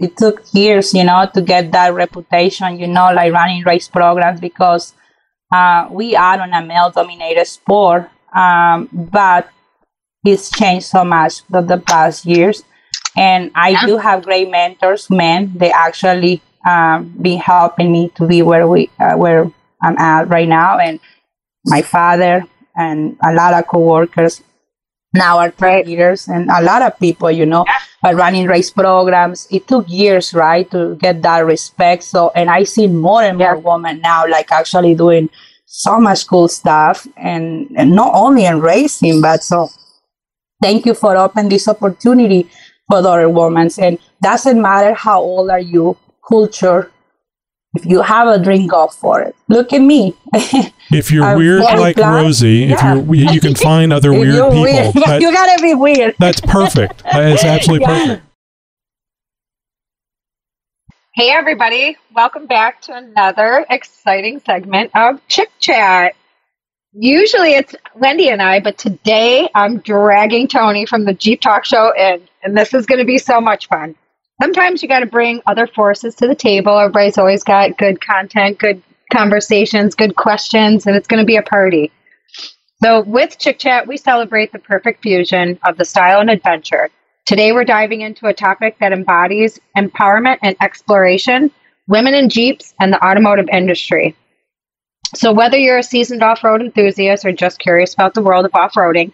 it took years, you know, to get that reputation, you know, like running race programs because uh, we are on a male dominated sport. Um, but it's changed so much for the past years. And I yeah. do have great mentors, men. They actually um, been helping me to be where we uh, where I'm at right now. And my father and a lot of coworkers now are trainers leaders and a lot of people, you know, are running race programs. It took years, right, to get that respect. So, and I see more and more yeah. women now, like actually doing so much cool stuff, and, and not only in racing, but so. Thank you for opening this opportunity for other women, and doesn't matter how old are you, culture, if you have a drink, go for it. Look at me. if you're weird like Rosie, yeah. if you're you can find other weird people. Weird. That, you gotta be weird. that's perfect. It's absolutely yeah. perfect. Hey everybody, welcome back to another exciting segment of Chick Chat. Usually it's Wendy and I, but today I'm dragging Tony from the Jeep Talk Show in, and this is going to be so much fun sometimes you got to bring other forces to the table. Everybody's always got good content, good conversations, good questions, and it's going to be a party. So, with Chick Chat, we celebrate the perfect fusion of the style and adventure. Today, we're diving into a topic that embodies empowerment and exploration, women in Jeeps, and the automotive industry. So, whether you're a seasoned off road enthusiast or just curious about the world of off roading,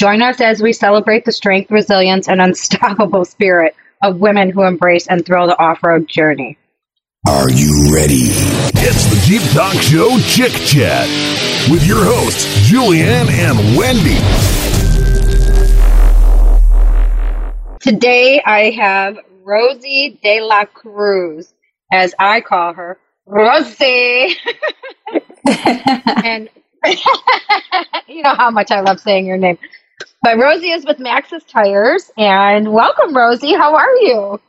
join us as we celebrate the strength, resilience, and unstoppable spirit of women who embrace and thrill the off road journey. Are you ready? It's the Jeep Talk Show Chick Chat with your hosts, Julianne and Wendy. Today I have Rosie De La Cruz, as I call her, Rosie. and you know how much I love saying your name. But Rosie is with Maxxis Tires, and welcome, Rosie. How are you?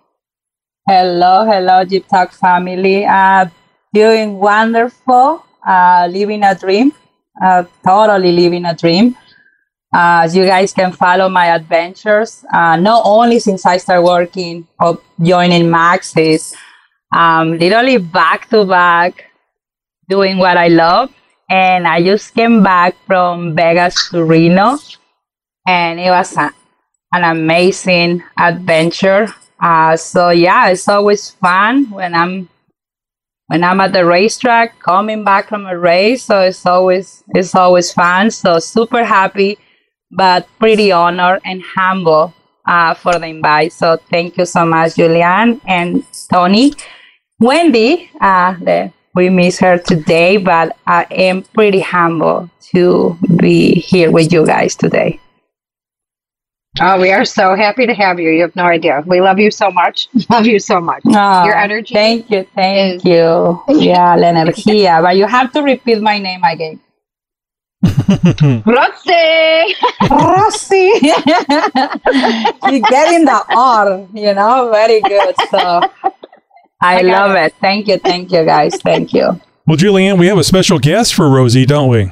Hello, hello, Jeep Talk family. Uh, doing wonderful. Uh, living a dream. Uh, totally living a dream. Uh, as you guys can follow my adventures, uh, not only since I started working or joining Maxxis, um, literally back to back, doing what I love. And I just came back from Vegas to Reno and it was a, an amazing adventure. Uh, so yeah, it's always fun when I'm when I'm at the racetrack, coming back from a race. So it's always it's always fun. So super happy, but pretty honored and humble uh, for the invite. So thank you so much, Julianne and Tony, Wendy. Uh, the, we miss her today, but I am pretty humble to be here with you guys today. Oh, we are so happy to have you. You have no idea. We love you so much. Love you so much. Oh, Your energy. Thank you. Thank is... you. Yeah, la energía. But you have to repeat my name again. Rossy. Rossy. you getting the R, you know, very good. So I, I love it. it. Thank you. Thank you, guys. Thank you. Well, Julianne, we have a special guest for Rosie, don't we?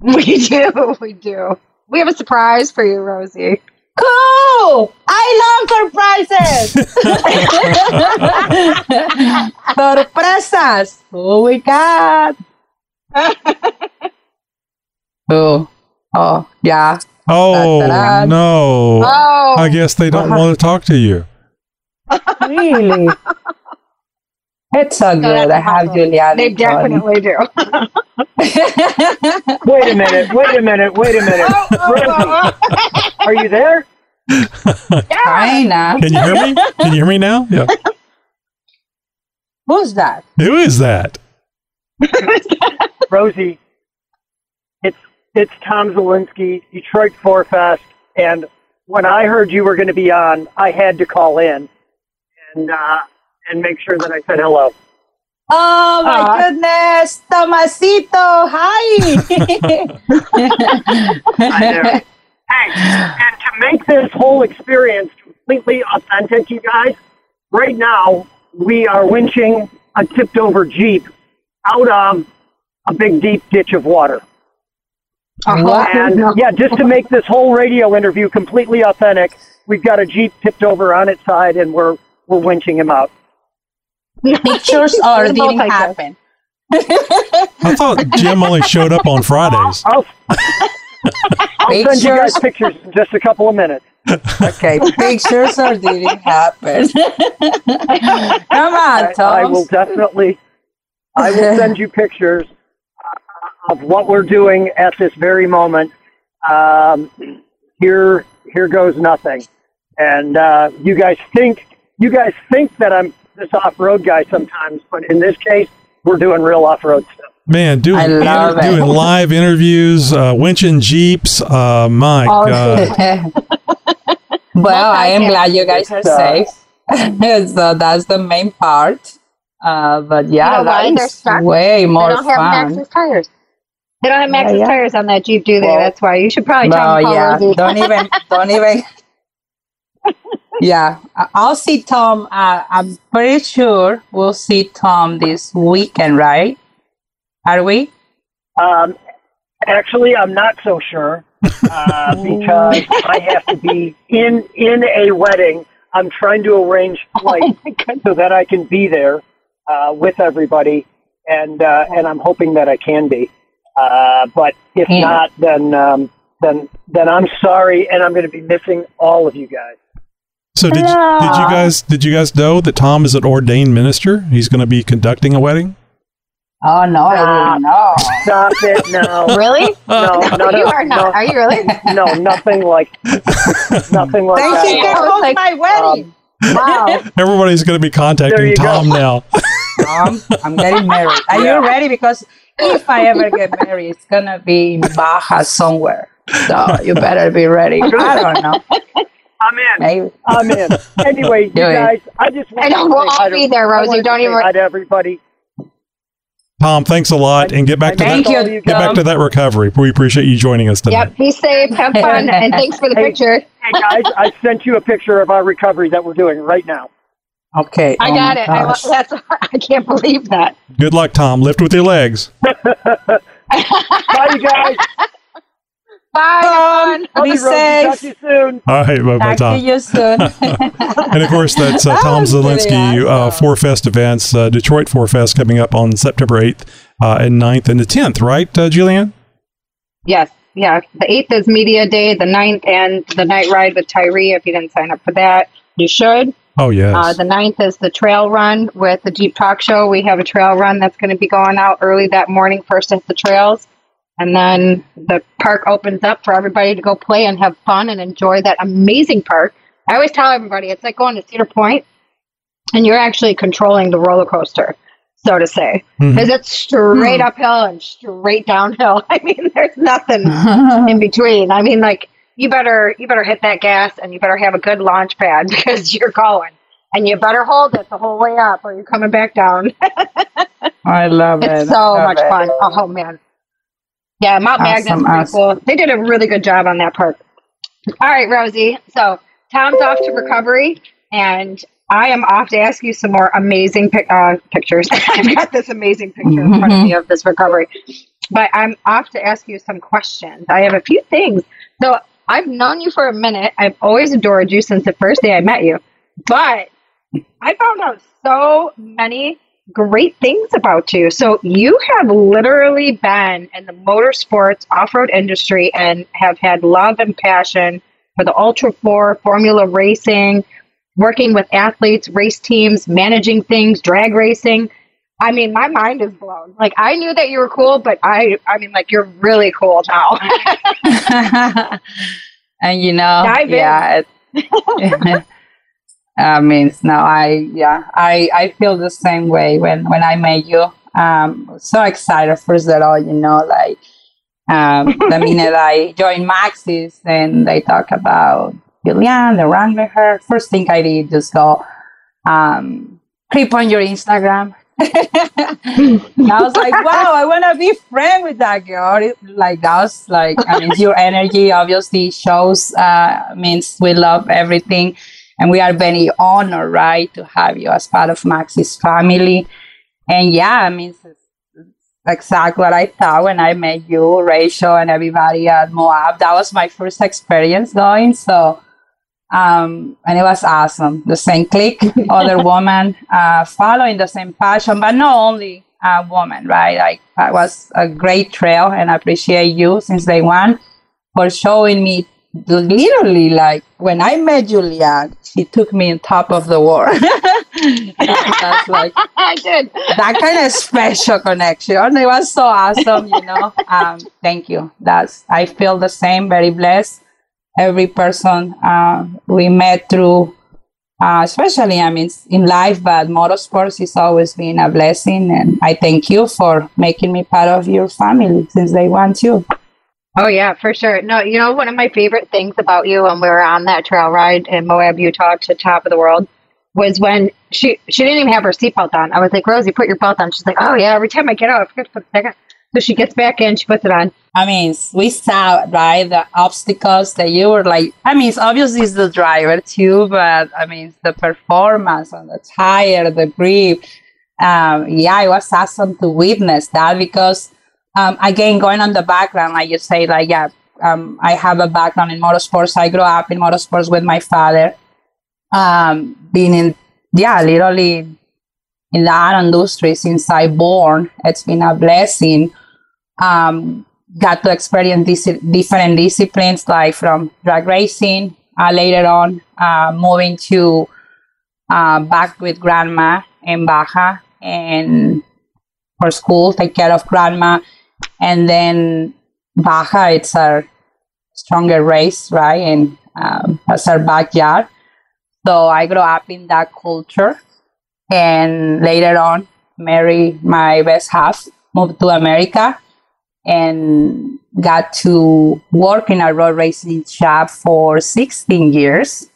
We do. We do. We have a surprise for you, Rosie. Cool! I love surprises! Sorpresas! Oh my god! oh, oh, yeah. Oh, no. Oh. I guess they don't uh-huh. want to talk to you. really? It's so good. I have Juliana. They definitely do. wait a minute. Wait a minute. Wait a minute. Rosie, are you there? Yeah. Can you hear me? Can you hear me now? Yeah. Who's that? Who is that? Rosie. It's it's Tom Zelinsky, Detroit Four Fest, and when I heard you were going to be on, I had to call in and uh, and make sure that I said hello. Oh my uh, goodness, Tomasito, hi. hi Hey, and to make this whole experience completely authentic, you guys, right now we are winching a tipped over Jeep out of a big deep ditch of water. Uh-huh. And yeah, just to make this whole radio interview completely authentic, we've got a Jeep tipped over on its side and we're we're winching him out. Pictures or didn't happen. I thought Jim only showed up on Fridays. I'll, I'll send you guys pictures in just a couple of minutes. Okay, pictures or didn't happen. Come on, Tom. I, I will definitely. I will send you pictures uh, of what we're doing at this very moment. Um, here, here goes nothing. And uh, you guys think you guys think that I'm this off-road guy sometimes, but in this case, we're doing real off-road stuff. Man, doing inter- doing live interviews, uh, winching jeeps. Uh, my oh, God. well, I am glad you guys are safe. so that's the main part. Uh, but yeah, you know that's way more they don't fun. Have Maxxis tires. They don't have Maxxis yeah, yeah. tires on that Jeep, do they? Well, that's why you should probably tell no, yeah. don't even, don't even. yeah, I'll see Tom. Uh, I'm pretty sure we'll see Tom this weekend, right? Are we? Um, actually, I'm not so sure uh, because I have to be in in a wedding. I'm trying to arrange oh flights oh so that I can be there uh, with everybody, and uh, and I'm hoping that I can be. Uh, but if yeah. not, then um, then then I'm sorry, and I'm going to be missing all of you guys. So did you, did you guys did you guys know that Tom is an ordained minister? He's going to be conducting a wedding. Oh no, I didn't know. Stop it! No, really? No, no, you are not. No, are you really? No, nothing like nothing like Thank that. you can host my wedding. Um, wow! Everybody's going to be contacting Tom go. now. Tom, I'm getting married. Are yeah. you ready? Because if I ever get married, it's gonna be in Baja somewhere. So you better be ready. I don't know. I'm in. Maybe. I'm in. Anyway, you guys, I just want I don't, we'll all be there, Rosie. Don't even. Hi to everybody. Tom, thanks a lot, and get back to Thank that. You, get back to that recovery. We appreciate you joining us today. Yep, be safe, have fun, and thanks for the hey, picture. Hey guys, I sent you a picture of our recovery that we're doing right now. Okay, I oh got it. I, uh, that's I can't believe that. Good luck, Tom. Lift with your legs. Bye, you guys. Bye, Tom. Be safe. Talk to you soon. All right, bye, bye, Tom. you soon. and of course, that's uh, Tom Zielinski uh, Four Fest events, uh, Detroit Four Fest coming up on September 8th uh, and 9th and the 10th, right, uh, Julianne? Yes, yeah. The 8th is Media Day, the 9th, and the night ride with Tyree. If you didn't sign up for that, you should. Oh, yes. Uh, the 9th is the trail run with the Jeep Talk Show. We have a trail run that's going to be going out early that morning, first at the trails. And then the park opens up for everybody to go play and have fun and enjoy that amazing park. I always tell everybody it's like going to Cedar Point and you're actually controlling the roller coaster, so to say, because mm-hmm. it's straight mm-hmm. uphill and straight downhill. I mean, there's nothing in between. I mean, like you better you better hit that gas and you better have a good launch pad because you're going. And you better hold it the whole way up or you're coming back down. I love it. It's so much it. fun. Oh man. Yeah, Mount awesome, Magnus awesome. cool. They did a really good job on that part. All right, Rosie. So Tom's off to recovery, and I am off to ask you some more amazing pic- uh, pictures. I've got this amazing picture in front of me of this recovery, but I'm off to ask you some questions. I have a few things. So I've known you for a minute. I've always adored you since the first day I met you, but I found out so many great things about you. So you have literally been in the motorsports off-road industry and have had love and passion for the Ultra 4 Formula racing, working with athletes, race teams, managing things, drag racing. I mean, my mind is blown. Like I knew that you were cool, but I I mean like you're really cool now. and you know, Dive yeah, I mean, no, I yeah, I I feel the same way when when I met you. Um, so excited first of all, you know, like um, the minute I joined Maxxis and they talk about Julianne, the Wrangler. First thing I did just go um, click on your Instagram. I was like, wow, I want to be friend with that girl. It, like that was like, I mean, your energy obviously shows. Uh, means we love everything and we are very honored, right, to have you as part of Maxxis family. And yeah, I mean, it's, exactly what I thought when I met you, Rachel, and everybody at Moab. That was my first experience going. So Um, and it was awesome. The same click, other woman uh, following the same passion, but not only a woman, right? Like it was a great trail, and I appreciate you since day one for showing me literally like when I met Julia, she took me on top of the world. that's like I did. that kind of special connection. It was so awesome, you know. Um, thank you. That's I feel the same. Very blessed. Every person uh, we met through, uh, especially I mean in life, but motorsports has always been a blessing, and I thank you for making me part of your family since they want too. Oh yeah, for sure. No, you know one of my favorite things about you when we were on that trail ride in Moab, Utah, to top of the world, was when she she didn't even have her seatbelt on. I was like, Rosie, put your belt on. She's like, Oh yeah. Every time I get out, I forget to put the second. So she gets back in, she puts it on. I mean, we saw right the obstacles that you were like. I mean, it's obviously it's the driver too, but I mean, the performance on the tire, the grip. Um, yeah, it was awesome to witness that because, um, again, going on the background, like you say, like yeah, um, I have a background in motorsports. I grew up in motorsports with my father. Um, being in yeah, literally in the art industry since I born. It's been a blessing. Um, got to experience dis- different disciplines, like from drag racing. Uh, later on, uh, moving to uh, back with grandma in Baja and for school, take care of grandma, and then Baja. It's our stronger race, right? And um, that's our backyard. So I grew up in that culture and later on married my best half, moved to America and got to work in a road racing shop for 16 years.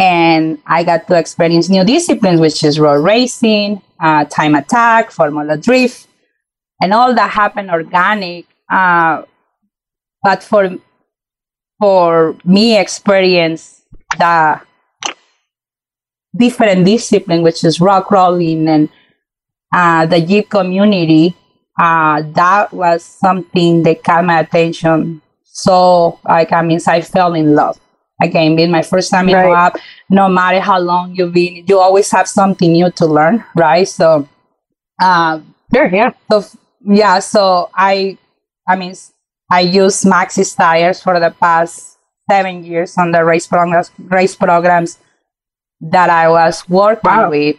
And I got to experience new disciplines, which is road racing, uh, time attack, Formula Drift, and all that happened organic. Uh, but for for me, experience the different discipline, which is rock crawling and uh, the Jeep community, uh, that was something that caught my attention. So, like, I mean, I fell in love. Again, being my first time in Right. Moab, no matter how long you've been, you always have something new to learn, right? So, uh, Sure, yeah. so yeah, so I, I mean, I use Maxxis tires for the past seven years on the race programs, race programs that I was working Wow. with.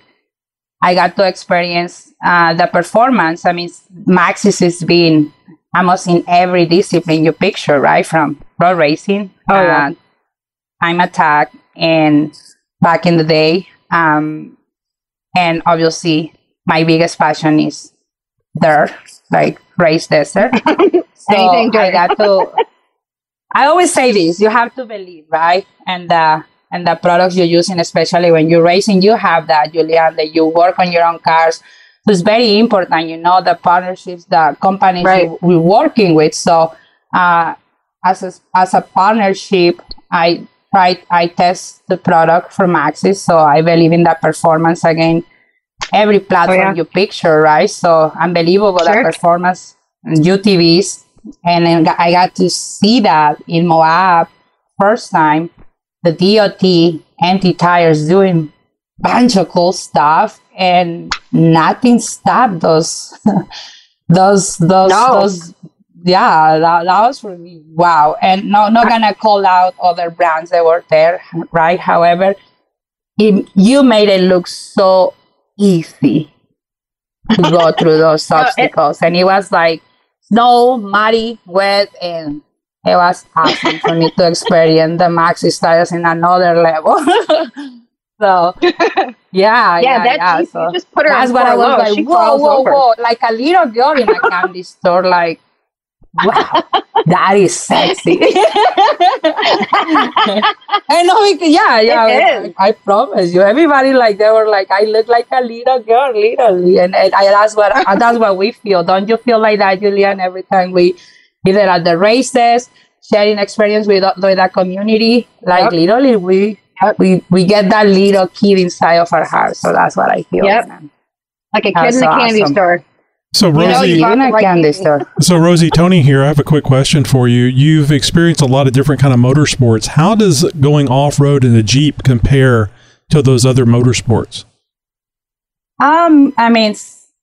I got to experience uh, the performance. I mean, Maxxis has been almost in every discipline you picture, right? From road racing, Oh, yeah. uh, time attack, and back in the day. Um, and obviously, my biggest passion is dirt, like race desert. so Anything I got to. I always say this: you have to believe, right? And the and the products you're using, especially when you're racing, you have that, Julian, that you work on your own cars. So it's very important, you know, the partnerships, the companies Right. you, we're working with. So uh, as a, as a partnership, I try I test the product for Maxxis. So I believe in that performance again. Every oh, platform yeah. you picture, right? So unbelievable Sure. that performance. UTVs, and then I got to see that in Moab first time. The DOT MT tires doing bunch of cool stuff, and nothing stopped those those those No. those. Yeah, that, that was for me wow. And no, not gonna call out other brands that were there, right? However, it, you made it look so easy to go through those No, it- obstacles, and it was like snow, muddy, wet, and it was awesome for me to experience the Maxxis tires in another level. so yeah, yeah, Yeah, that's yeah. So just put her that's what I was low. like. She Whoa, whoa, over. whoa! Like a little girl in a candy store. Like, wow, that is sexy. I know, because, yeah, yeah. I. I promise you, everybody like they were like, I look like a little girl, literally, and, and I, that's what that's what we feel. Don't you feel like that, Julian? Every time we either at the races, sharing experience with with that community, like Yep. literally we. We we get that little kid inside of our heart, so that's what I feel. Yep. Like a kid That's in a candy awesome. store. So Rosie, you bought the Una right candy thing. store. so Rosie, Tony here. I have a quick question for you. You've experienced a lot of different kind of motorsports. How does going off road in a Jeep compare to those other motorsports? Um, I mean,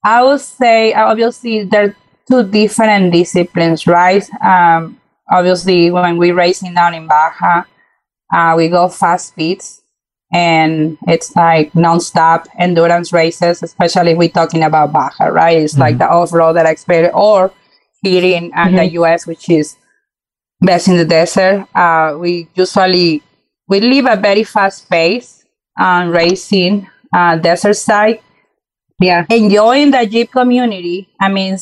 I would say obviously they're two different disciplines, right? Um, obviously when we're racing down in Baja, uh, we go fast speeds, and it's like nonstop endurance races, especially if we're talking about Baja, right? It's like the off road that I experienced, or here in uh, the US, which is best in the desert. Uh, we usually we live a very fast pace on racing uh, desert side Yeah. enjoying the Jeep community, I mean,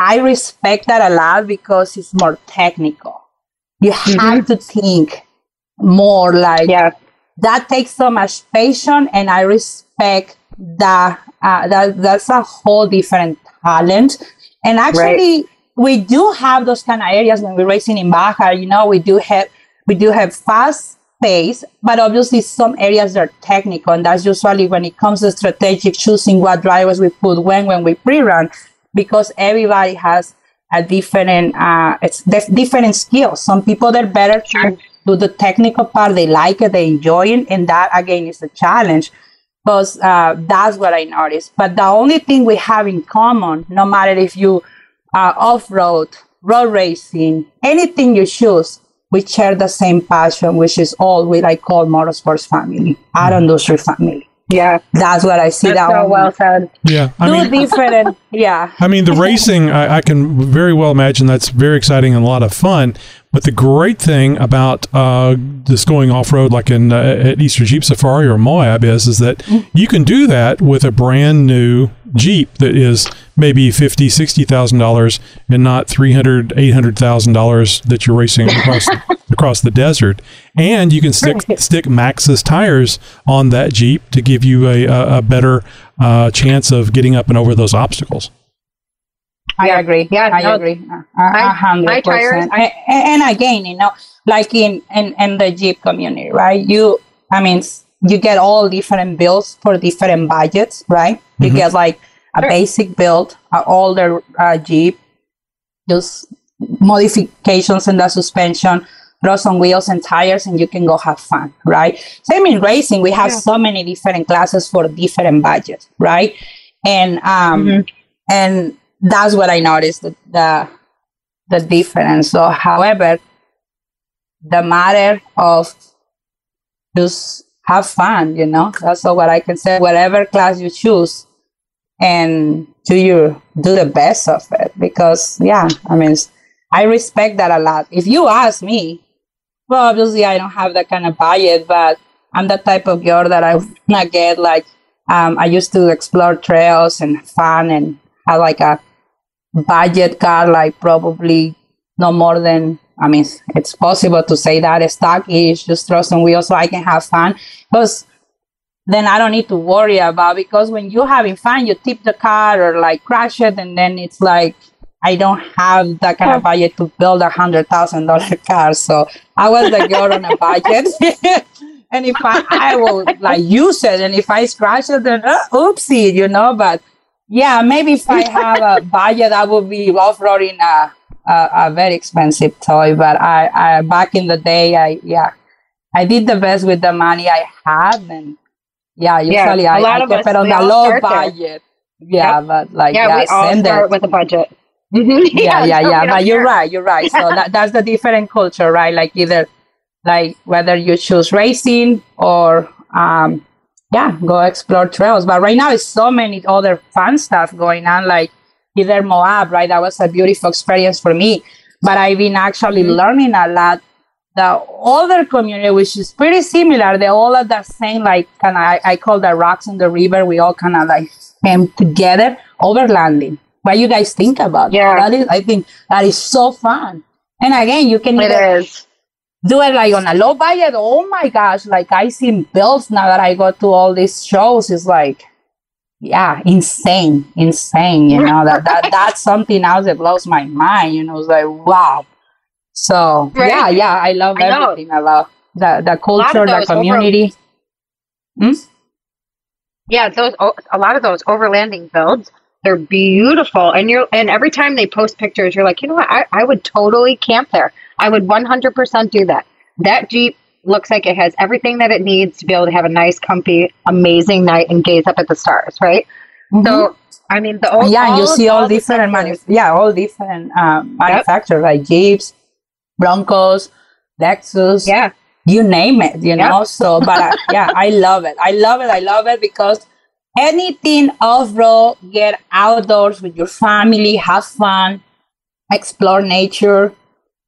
I respect that a lot because it's more technical. You have to think more like Yeah. That takes so much patience, and I respect that. Uh, that that's a whole different talent. And actually, we do have those kind of areas when we're racing in Baja. You know, we do have we do have fast pace, but obviously some areas are technical, and that's usually when it comes to strategic choosing what drivers we put when when we pre-run, because everybody has a different uh, it's dif- different skills. Some people they're better to do the technical part, they like it, they enjoy it, and that again is a challenge. Because uh, that's what I noticed. But the only thing we have in common, no matter if you are off road, road racing, anything you choose, we share the same passion, which is all what I call motorsports family, auto industry family. Yeah. That's what I see. That's that so one. well said. Yeah, I mean, different, yeah. I mean, the racing, I, I can very well imagine that's very exciting and a lot of fun. But the great thing about uh, just going off road, like in uh, at Easter Jeep Safari or Moab, is is that you can do that with a brand new Jeep that is maybe fifty, sixty thousand dollars, and not three hundred, eight hundred thousand dollars that you're racing across across the desert. And you can stick stick Maxxis tires on that Jeep to give you a a, a better uh, chance of getting up and over those obstacles. I Yeah. agree. Yeah, I no, agree. A- my- A hundred my tires, percent. A- a- And again, you know, like in, in in the Jeep community, right? You, I mean, you get all different builds for different budgets, right? You get like a Sure. basic build, an older uh, Jeep, just modifications in the suspension, throw some wheels and tires, and you can go have fun, right? Same in racing, we have Yeah. so many different classes for different budgets, right? And um, Mhm. and that's what I noticed the, the the difference. So, however, the matter of just have fun, you know, that's all what I can say. Whatever class you choose, and do you do the best of it? Because yeah, I mean, i respect that a lot. If you ask me, well, obviously I don't have that kind of budget, but I'm the type of girl that I wanna get like. Um, I used to explore trails and fun and have like a budget car, like probably no more than. I mean, it's possible to say that a stock is just throw some wheels so I can have fun. Because then I don't need to worry about because when you're having fun, you tip the car or like crash it, and then it's like I don't have that kind of budget to build a hundred thousand dollar car. So I was the girl on a budget. and if I, I will like use it, and if I scratch it, then uh, oopsie, you know. But yeah, maybe if I have a budget, I would be off-roading a, a, a very expensive toy. But I, I back in the day, I yeah, I did the best with the money I had, and yeah, usually Yeah, usually a I, lot I of kept us, it on all low budget. Yeah, but like Yeah, yeah, we all start it. with a budget. Mhm. yeah, yeah, so yeah. But you're right. You're right. So that, that's the different culture, right? Like either like whether you choose racing or um yeah, go explore trails. But right now it's so many other fun stuff going on, like either Moab, right? That was a beautiful experience for me. But I've been actually Mm-hmm. learning a lot. The other community, which is pretty similar, they all are the same, like kind of I, I call the rocks in the river. We all kind of like came together overlanding. What you guys think about? Yeah. that is. I think that is so fun. And again, you can It do it like on a low budget. Oh my gosh, like I see bills now that I go to all these shows. It's like, yeah, insane, insane. You know that, that that's something else that blows my mind. You know, it's like wow. So Right. yeah, yeah, I love I know. everything about the the culture, the community. Hmm? Yeah, those a lot of those overlanding builds They're beautiful, and you're and every time they post pictures, you're like, you know what? I, I would totally camp there. I would 100% do that. That Jeep looks like it has everything that it needs to be able to have a nice, comfy, amazing night and gaze up at the stars. Right. So I mean, the old, yeah, you see all, all different manu- yeah, all different um, manufacturers like Jeeps, Broncos, Lexus, Yeah, you name it, you know. So, but uh, yeah, I love it. I love it. I love it because anything off road, get outdoors with your family, have fun, explore nature.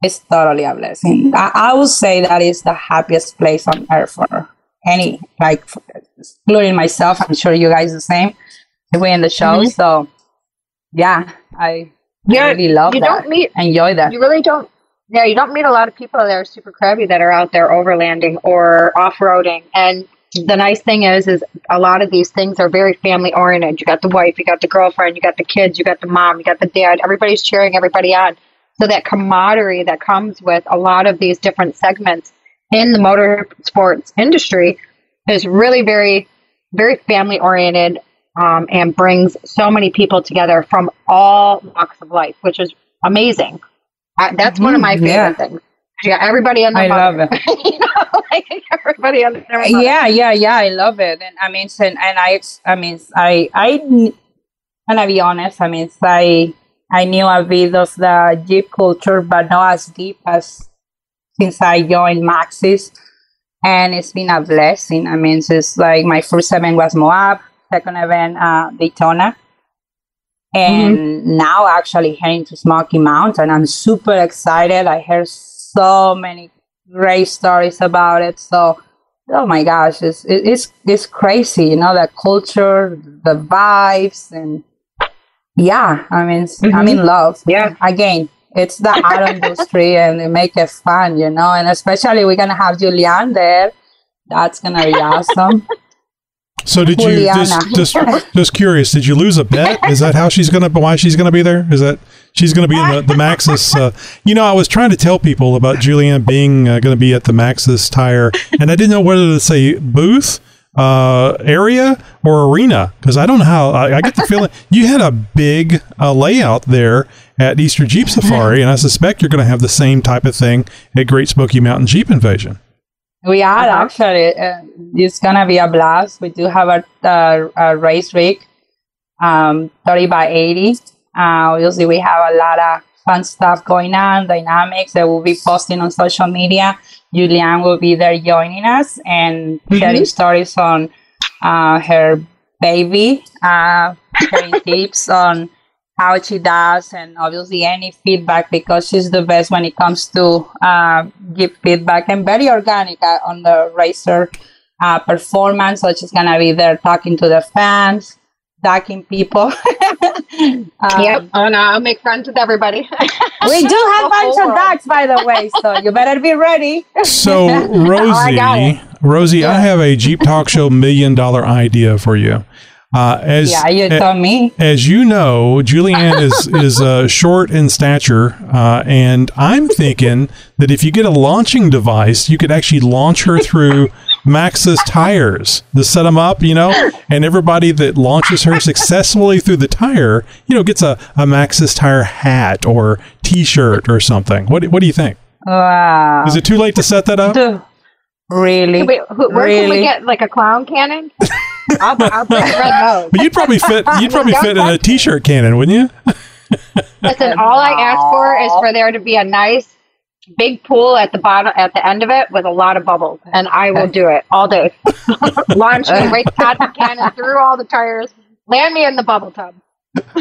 It's totally a blessing. I, I would say that is the happiest place on earth for any, like, including myself. I'm sure you guys the same. We in the show, so yeah, I, I Yeah, really love you that. don't meet Enjoy that. you really don't yeah you don't meet a lot of people that are super crabby that are out there overlanding or off-roading. And the nice thing is is a lot of these things are very family oriented you got the wife you got the girlfriend you got the kids you got the mom you got the dad. Everybody's cheering everybody on. So that camaraderie that comes with a lot of these different segments in the motorsports industry is really very very family oriented um, and brings so many people together from all walks of life which is amazing I, that's one of my Mhm, favorite yeah. things. Yeah, everybody on the I love it. you know, like everybody on the yeah yeah yeah i love it and i mean and, and i i mean i i kn- gonna be honest i mean i i knew a bit of the jeep culture but not as deep as since i joined maxxis and it's been a blessing i mean it's like my first event was moab second event uh daytona Mm-hmm. and now actually heading to Smoky Mountain. I'm super excited. I heard so many great stories about it. So, oh my gosh, it's it's it's crazy. You know, the culture, the vibes, and yeah, I mean, it's- I'm mm-hmm. in love. Yeah. Again, it's the auto industry, and they make it fun. You know, and especially we're gonna have Julianne there. That's gonna be awesome. So did you just just just curious? Did you lose a bet? Is that how she's gonna? Why she's gonna be there? Is that she's gonna be in the, the Maxxis? Uh, you know, I was trying to tell people about Julianne being uh, going to be at the Maxxis tire, and I didn't know whether to say booth, uh, area, or arena because I don't know how. I, I get the feeling you had a big uh, layout there at Easter Jeep Safari, and I suspect you're going to have the same type of thing at Great Smoky Mountain Jeep Invasion. We are Uh-huh. actually. Uh, it's gonna be a blast. We do have a, a, a race rig, um, thirty by eighty. Uh, obviously, we have a lot of fun stuff going on, dynamics that we'll be posting on social media. Julianne will be there joining us and sharing stories on uh, her baby, uh, sharing tips on how she does, and obviously any feedback because she's the best when it comes to uh, give feedback and very organic uh, on the racer uh, performance. So she's gonna be there talking to the fans, talking people. Um, Yep. Oh no, I'll make friends with everybody. We do have a bunch of Overall. dogs, by the way, so you better be ready. So, I got Rosie, Rosie, I have a Jeep Talk Show million dollar idea for you. Uh, as yeah, you a- me. as you know, Julianne is is uh, short in stature, uh, and I'm thinking that if you get a launching device, you could actually launch her through Maxxis tires to set them up, you know, and everybody that launches her successfully through the tire, you know, gets a, a Maxxis tire hat or T-shirt or something. What do- what do you think? Wow. Is it too late to set that up? Really? Wait, who, where can we get like a clown cannon? I'll, I'll bring a red nose. But you'd probably fit. You'd probably fit in a touch it. T-shirt cannon, wouldn't you? Listen, all I ask for is for there to be a nice big pool at the bottom, at the end of it, with a lot of bubbles, and I will do it all day. Launch me right out the cannon through all the tires, land me in the bubble tub,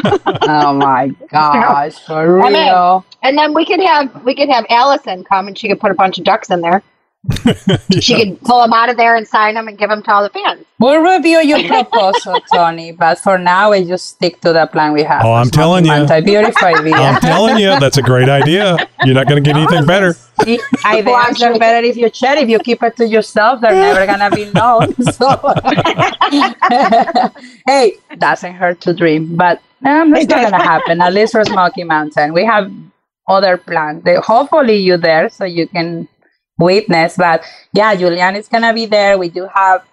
oh my gosh, for I'm in. real. and then we could have we could have Allison come, and she could put a bunch of ducks in there. She could pull them out of there and sign them and give them to all the fans. We'll review your proposal, Tony, but for now, we just stick to the plan we have. Oh, I'm telling you. Anti-beautify I'm telling you, that's a great idea. You're not going to get anything better. The ideas are better if you share. If you keep it to yourself, they're never gonna be known. So, hey, doesn't hurt to dream, but um, that's not gonna happen. At least for Smoky Mountain, we have other plans. They, hopefully, you're there so you can witness. But yeah, Julian is gonna be there. We do have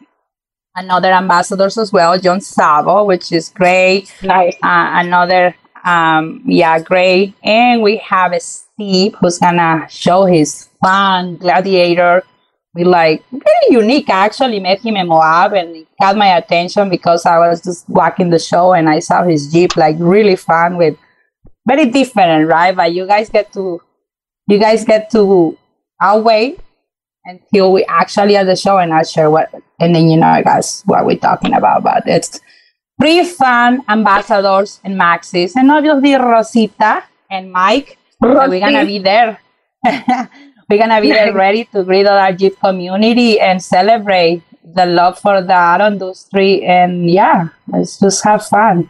another ambassadors as well, John Savo, which is great. Nice. Uh, another, um, yeah, great. And we have Steve who's gonna show his fun gladiator. We like very unique. I actually met him in Moab and it got my attention because I was just walking the show and I saw his Jeep like really fun with very different, right? But you guys get to you guys get to I'll wait until we actually at the show and I'll share what and then you know guys what we're talking about. But it's three fun ambassadors and Maxxis and obviously Rosita and Mike. and We're gonna be there. we're gonna be there ready to greet our Jeep community and celebrate the love for the auto industry and yeah, let's just have fun.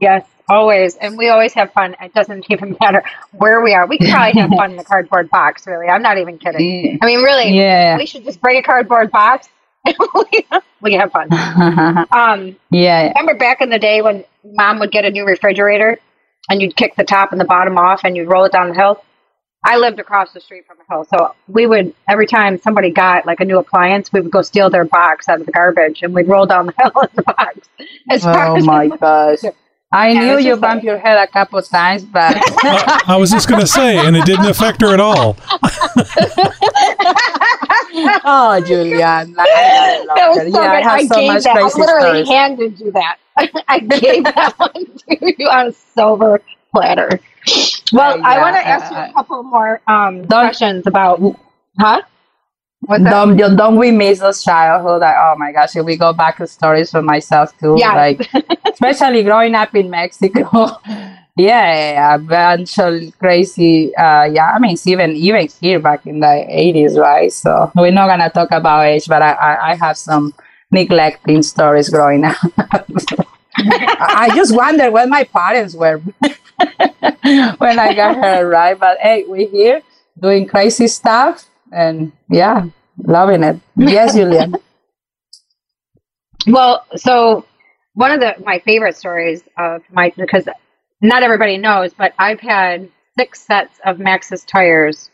Yes, always. And we always have fun. It doesn't even matter where we are. We can probably have fun in the cardboard box, really. I'm not even kidding. I mean, really, Yeah. we should just bring a cardboard box and we, have fun. Um, yeah. remember back in the day when mom would get a new refrigerator and you'd kick the top and the bottom off and you'd roll it down the hill? I lived across the street from a hill. So we would, every time somebody got like a new appliance, we would go steal their box out of the garbage and we'd roll down the hill in the box. As Oh as- my gosh. I Yeah, knew you just bumped your head a couple times, but I, I was just going to say, and it didn't affect her at all. oh, Julian, I That was so yeah, I good. have I so gave much that. I literally stories. handed you that. I gave that one to you on a silver platter. Well, Yeah, I want to yeah, ask you uh, a couple more um, questions about, huh? Don't, don't don't we miss those childhood? Like, oh my gosh, if we go back to stories for myself too, Yes. like especially growing up in Mexico. yeah, a bunch of crazy. Uh, yeah, I mean, it's even even here back in the eighties, right? So we're not gonna talk about age, but I I, I have some neglecting stories growing up. I I just wonder where my parents were when I got her, right? But hey, we're here doing crazy stuff and yeah, loving it. Yes, Julian. Well, so one of the my favorite stories of my because not everybody knows, but I've had six sets of Maxxis tires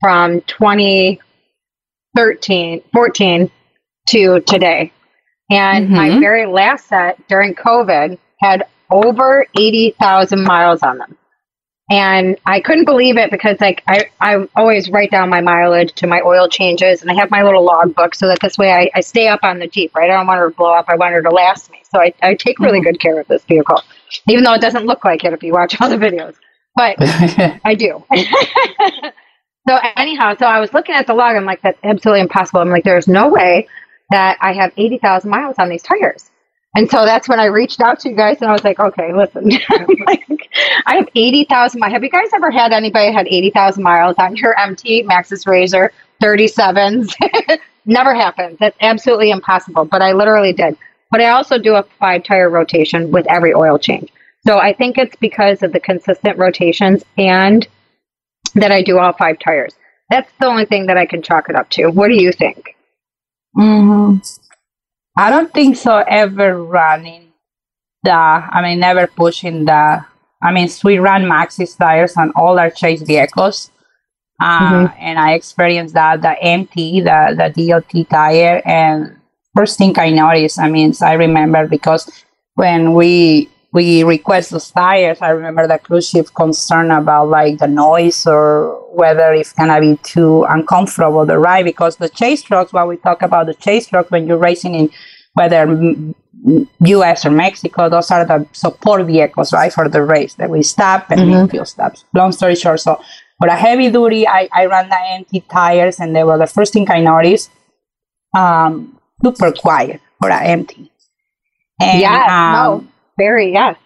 from 2013, 14 to today. And my Mhm. very last set during COVID had over 80,000 miles on them. And I couldn't believe it because like I, I always write down my mileage to my oil changes and I have my little log book so that this way I, I stay up on the Jeep, right? I don't want her to blow up. I want her to last me. So I, I take really mm-hmm. good care of this vehicle, even though it doesn't look like it if you watch all the videos. But I do. so anyhow, so I was looking at the log. I'm like, that's absolutely impossible. I'm like, there's no way that I have 80,000 miles on these tires. And so that's when I reached out to you guys and I was like, okay, listen, like, I have 80,000 miles. Have you guys ever had anybody had 80,000 miles on your MT Maxxis Razor 37s? Never happened. That's absolutely impossible. But I literally did. But I also do a five tire rotation with every oil change. So I think it's because of the consistent rotations and that I do all five tires. That's the only thing that I can chalk it up to. What do you think? hmm I don't think so. Ever running the, I mean, never pushing the. I mean, we run Maxxis tires on all our chase vehicles, uh, and I experienced that the MT, the the DOT tire, and first thing I noticed. I mean, I remember because when we we request those tires, I remember the cruise ship concerned about like the noise or whether it's gonna be too uncomfortable the ride because the chase trucks. When we talk about the chase trucks, when you're racing in whether U.S. or Mexico, those are the support vehicles, right, for the race that we stop and Mhm. we fuel stops. Long story short, so for a heavy duty, I, I ran the MT tires, and they were the first thing I noticed. Um, super quiet for a MT. And, yes, um, no, very, yes.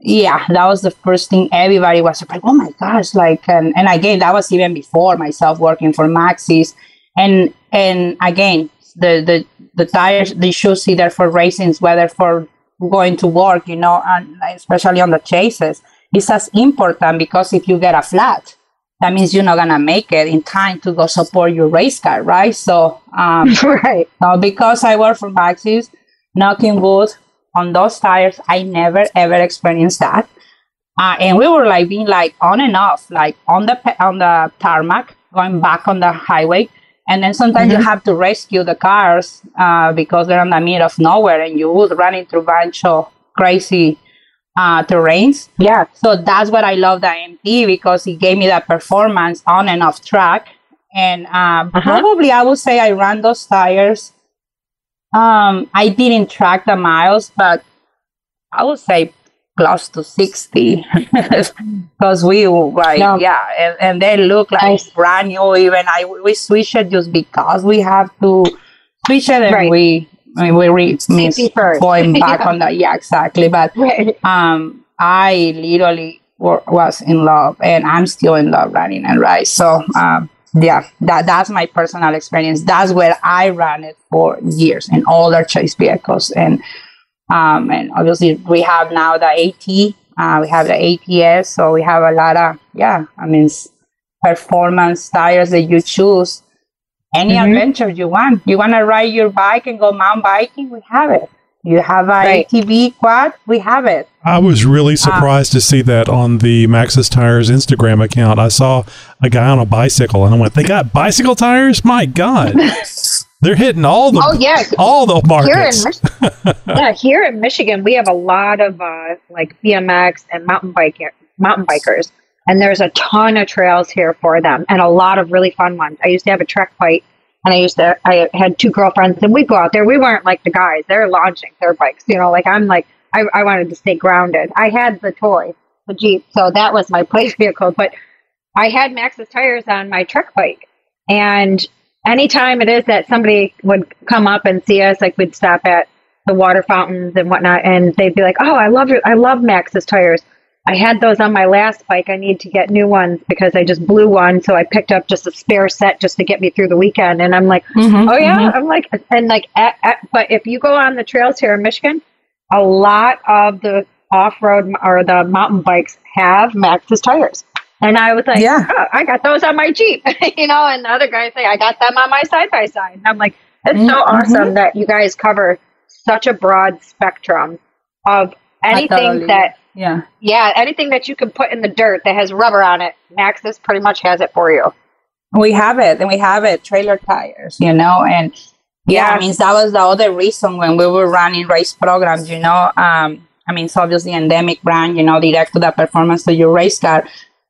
yeah, that was the first thing everybody was like, oh my gosh, like, and, and again, that was even before myself working for Maxxis. And, and again, the, the, the tires, the shoes either for racings, whether for going to work, you know, and especially on the chases, it's as important because if you get a flat, that means you're not gonna make it in time to go support your race car, right? So, um, right. now, because I work for Maxxis, knocking wood on those tires, I never ever experienced that. Uh, and we were like being like on and off, like on the on the tarmac, going back on the highway, And then sometimes you have to rescue the cars uh, because they're in the middle of nowhere and you would run into a bunch of crazy uh, terrains. Yeah. So that's what I love the MT because it gave me that performance on and off track. And um, Uh-huh. probably I would say I ran those tires. Um, I didn't track the miles, but I would say close to 60 because we were like, No. yeah, and, and they look like brand new. Even I we switch it just because we have to switch it and Right. we I mean, we re- miss going back Yeah. on that. Yeah, exactly. But Right. um, I literally wa- was in love, and I'm still in love running and ride. So, um, yeah, that that's my personal experience. That's where I ran it for years in all our chase vehicles, and um, and obviously we have now the AT, uh, we have the ATS, so we have a lot of yeah. I mean, performance tires that you choose. Any Mhm. adventure you want. You want to ride your bike and go mountain biking? We have it. You have a Right. ATV quad? We have it. I was really surprised to see that on the Maxxis Tires Instagram account. I saw a guy on a bicycle and I went, they got bicycle tires? My God. They're hitting all the Oh yeah. all the Here in markets. Mich- yeah, here in Michigan, we have a lot of uh, like BMX and mountain bike mountain bikers, and there's a ton of trails here for them, and a lot of really fun ones. I used to have a trek bike, and I used to I had two girlfriends, and we'd go out there. We weren't like the guys; they're launching their bikes. You know, like I'm like I, I wanted to stay grounded. I had the toy, the Jeep, so that was my place vehicle, but I had Maxxis tires on my trek bike, and anytime it is that somebody would come up and see us, like we'd stop at the water fountains and whatnot, and they'd be like, "Oh, I love your, I love Maxxis tires. I had those on my last bike. I need to get new ones because I just blew one, so I picked up just a spare set just to get me through the weekend." And I'm like, Mm-hmm. "Oh yeah," I'm like, and like, at, at, but if you go on the trails here in Michigan, a lot of the off-road or the mountain bikes have Maxxis tires. And I was like, Yeah. oh, I got those on my Jeep, you know, and the other guys say, I got them on my side by side. And I'm like, it's so Mhm. awesome that you guys cover such a broad spectrum of anything that, Yeah. yeah, anything that you can put in the dirt that has rubber on it. Maxxis pretty much has it for you. We have it, and we have it trailer tires, you know, and yeah, Yeah. I mean that was the other reason when we were running race programs, you know. Um, I mean, it's obviously endemic brand, you know, direct to the performance of your race car.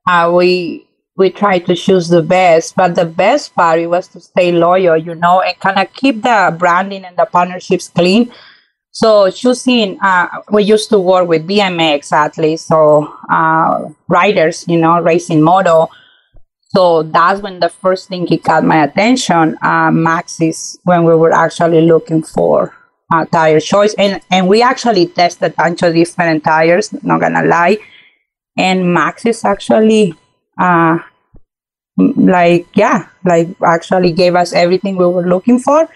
Uh, we we try to choose the best, but the best part it was to stay loyal, you know, and kind of keep the branding and the partnerships clean. So choosing, uh, we used to work with BMX athletes, so uh, riders, you know, racing moto. So that's when the first thing he caught my attention. Uh, Maxxis when we were actually looking for uh, tire choice, and and we actually tested a bunch of different tires. Not gonna lie, and Maxxis actually, uh, like yeah, like actually gave us everything we were looking for.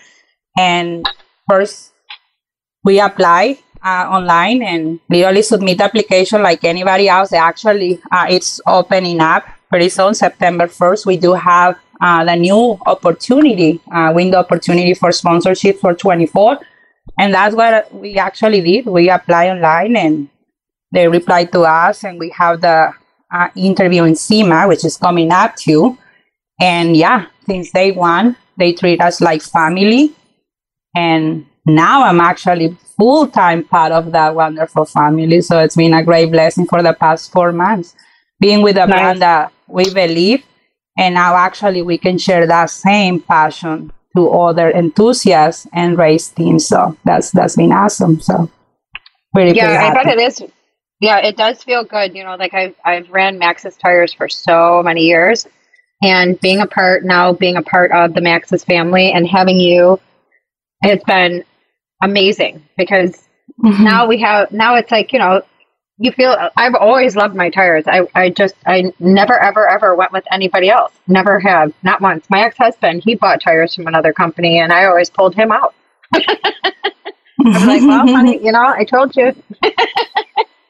And first, we apply uh, online and literally submit application like anybody else. Actually, uh, it's opening up pretty soon, September 1st. We do have uh, the new opportunity, uh, window opportunity for sponsorship for 24. And that's what we actually did. We apply online and they replied to us, and we have the uh, interview in SEMA, which is coming up too. And yeah, since day one, they treat us like family. And now I'm actually full time part of that wonderful family. So it's been a great blessing for the past four months being with a Nice. brand that we believe. And now actually we can share that same passion to other enthusiasts and race teams. So that's that's been awesome. So pretty, Yeah, pretty I bet it is. Yeah, it does feel good. You know, like I've I've ran Maxxis tires for so many years, and being a part now, being a part of the Maxxis family, and having you, it's been amazing because Mhm. now we have now it's like you know you feel i've always loved my tires. I, I just i never ever ever went with anybody else. Never have. Not once. My ex-husband he bought tires from another company and i always pulled him out. I'm like well honey you know i told you.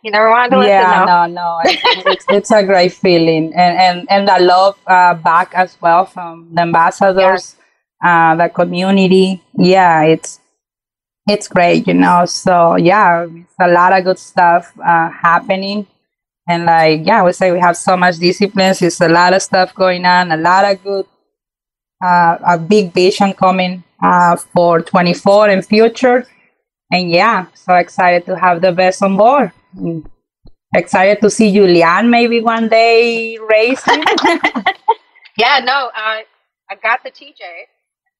You never wanted to listen yeah, no, no, it's, it's a great feeling, and and and the love uh, back as well from the ambassadors, uh, the community. Yeah, it's it's great, you know. So yeah, it's a lot of good stuff uh, happening, and like yeah, I would say we have so much discipline. It's a lot of stuff going on, a lot of good uh, a big vision coming uh, for 24 and future. And yeah, so excited to have the best on board. Excited to see Julian maybe one day racing. Yeah, no, I got the TJ,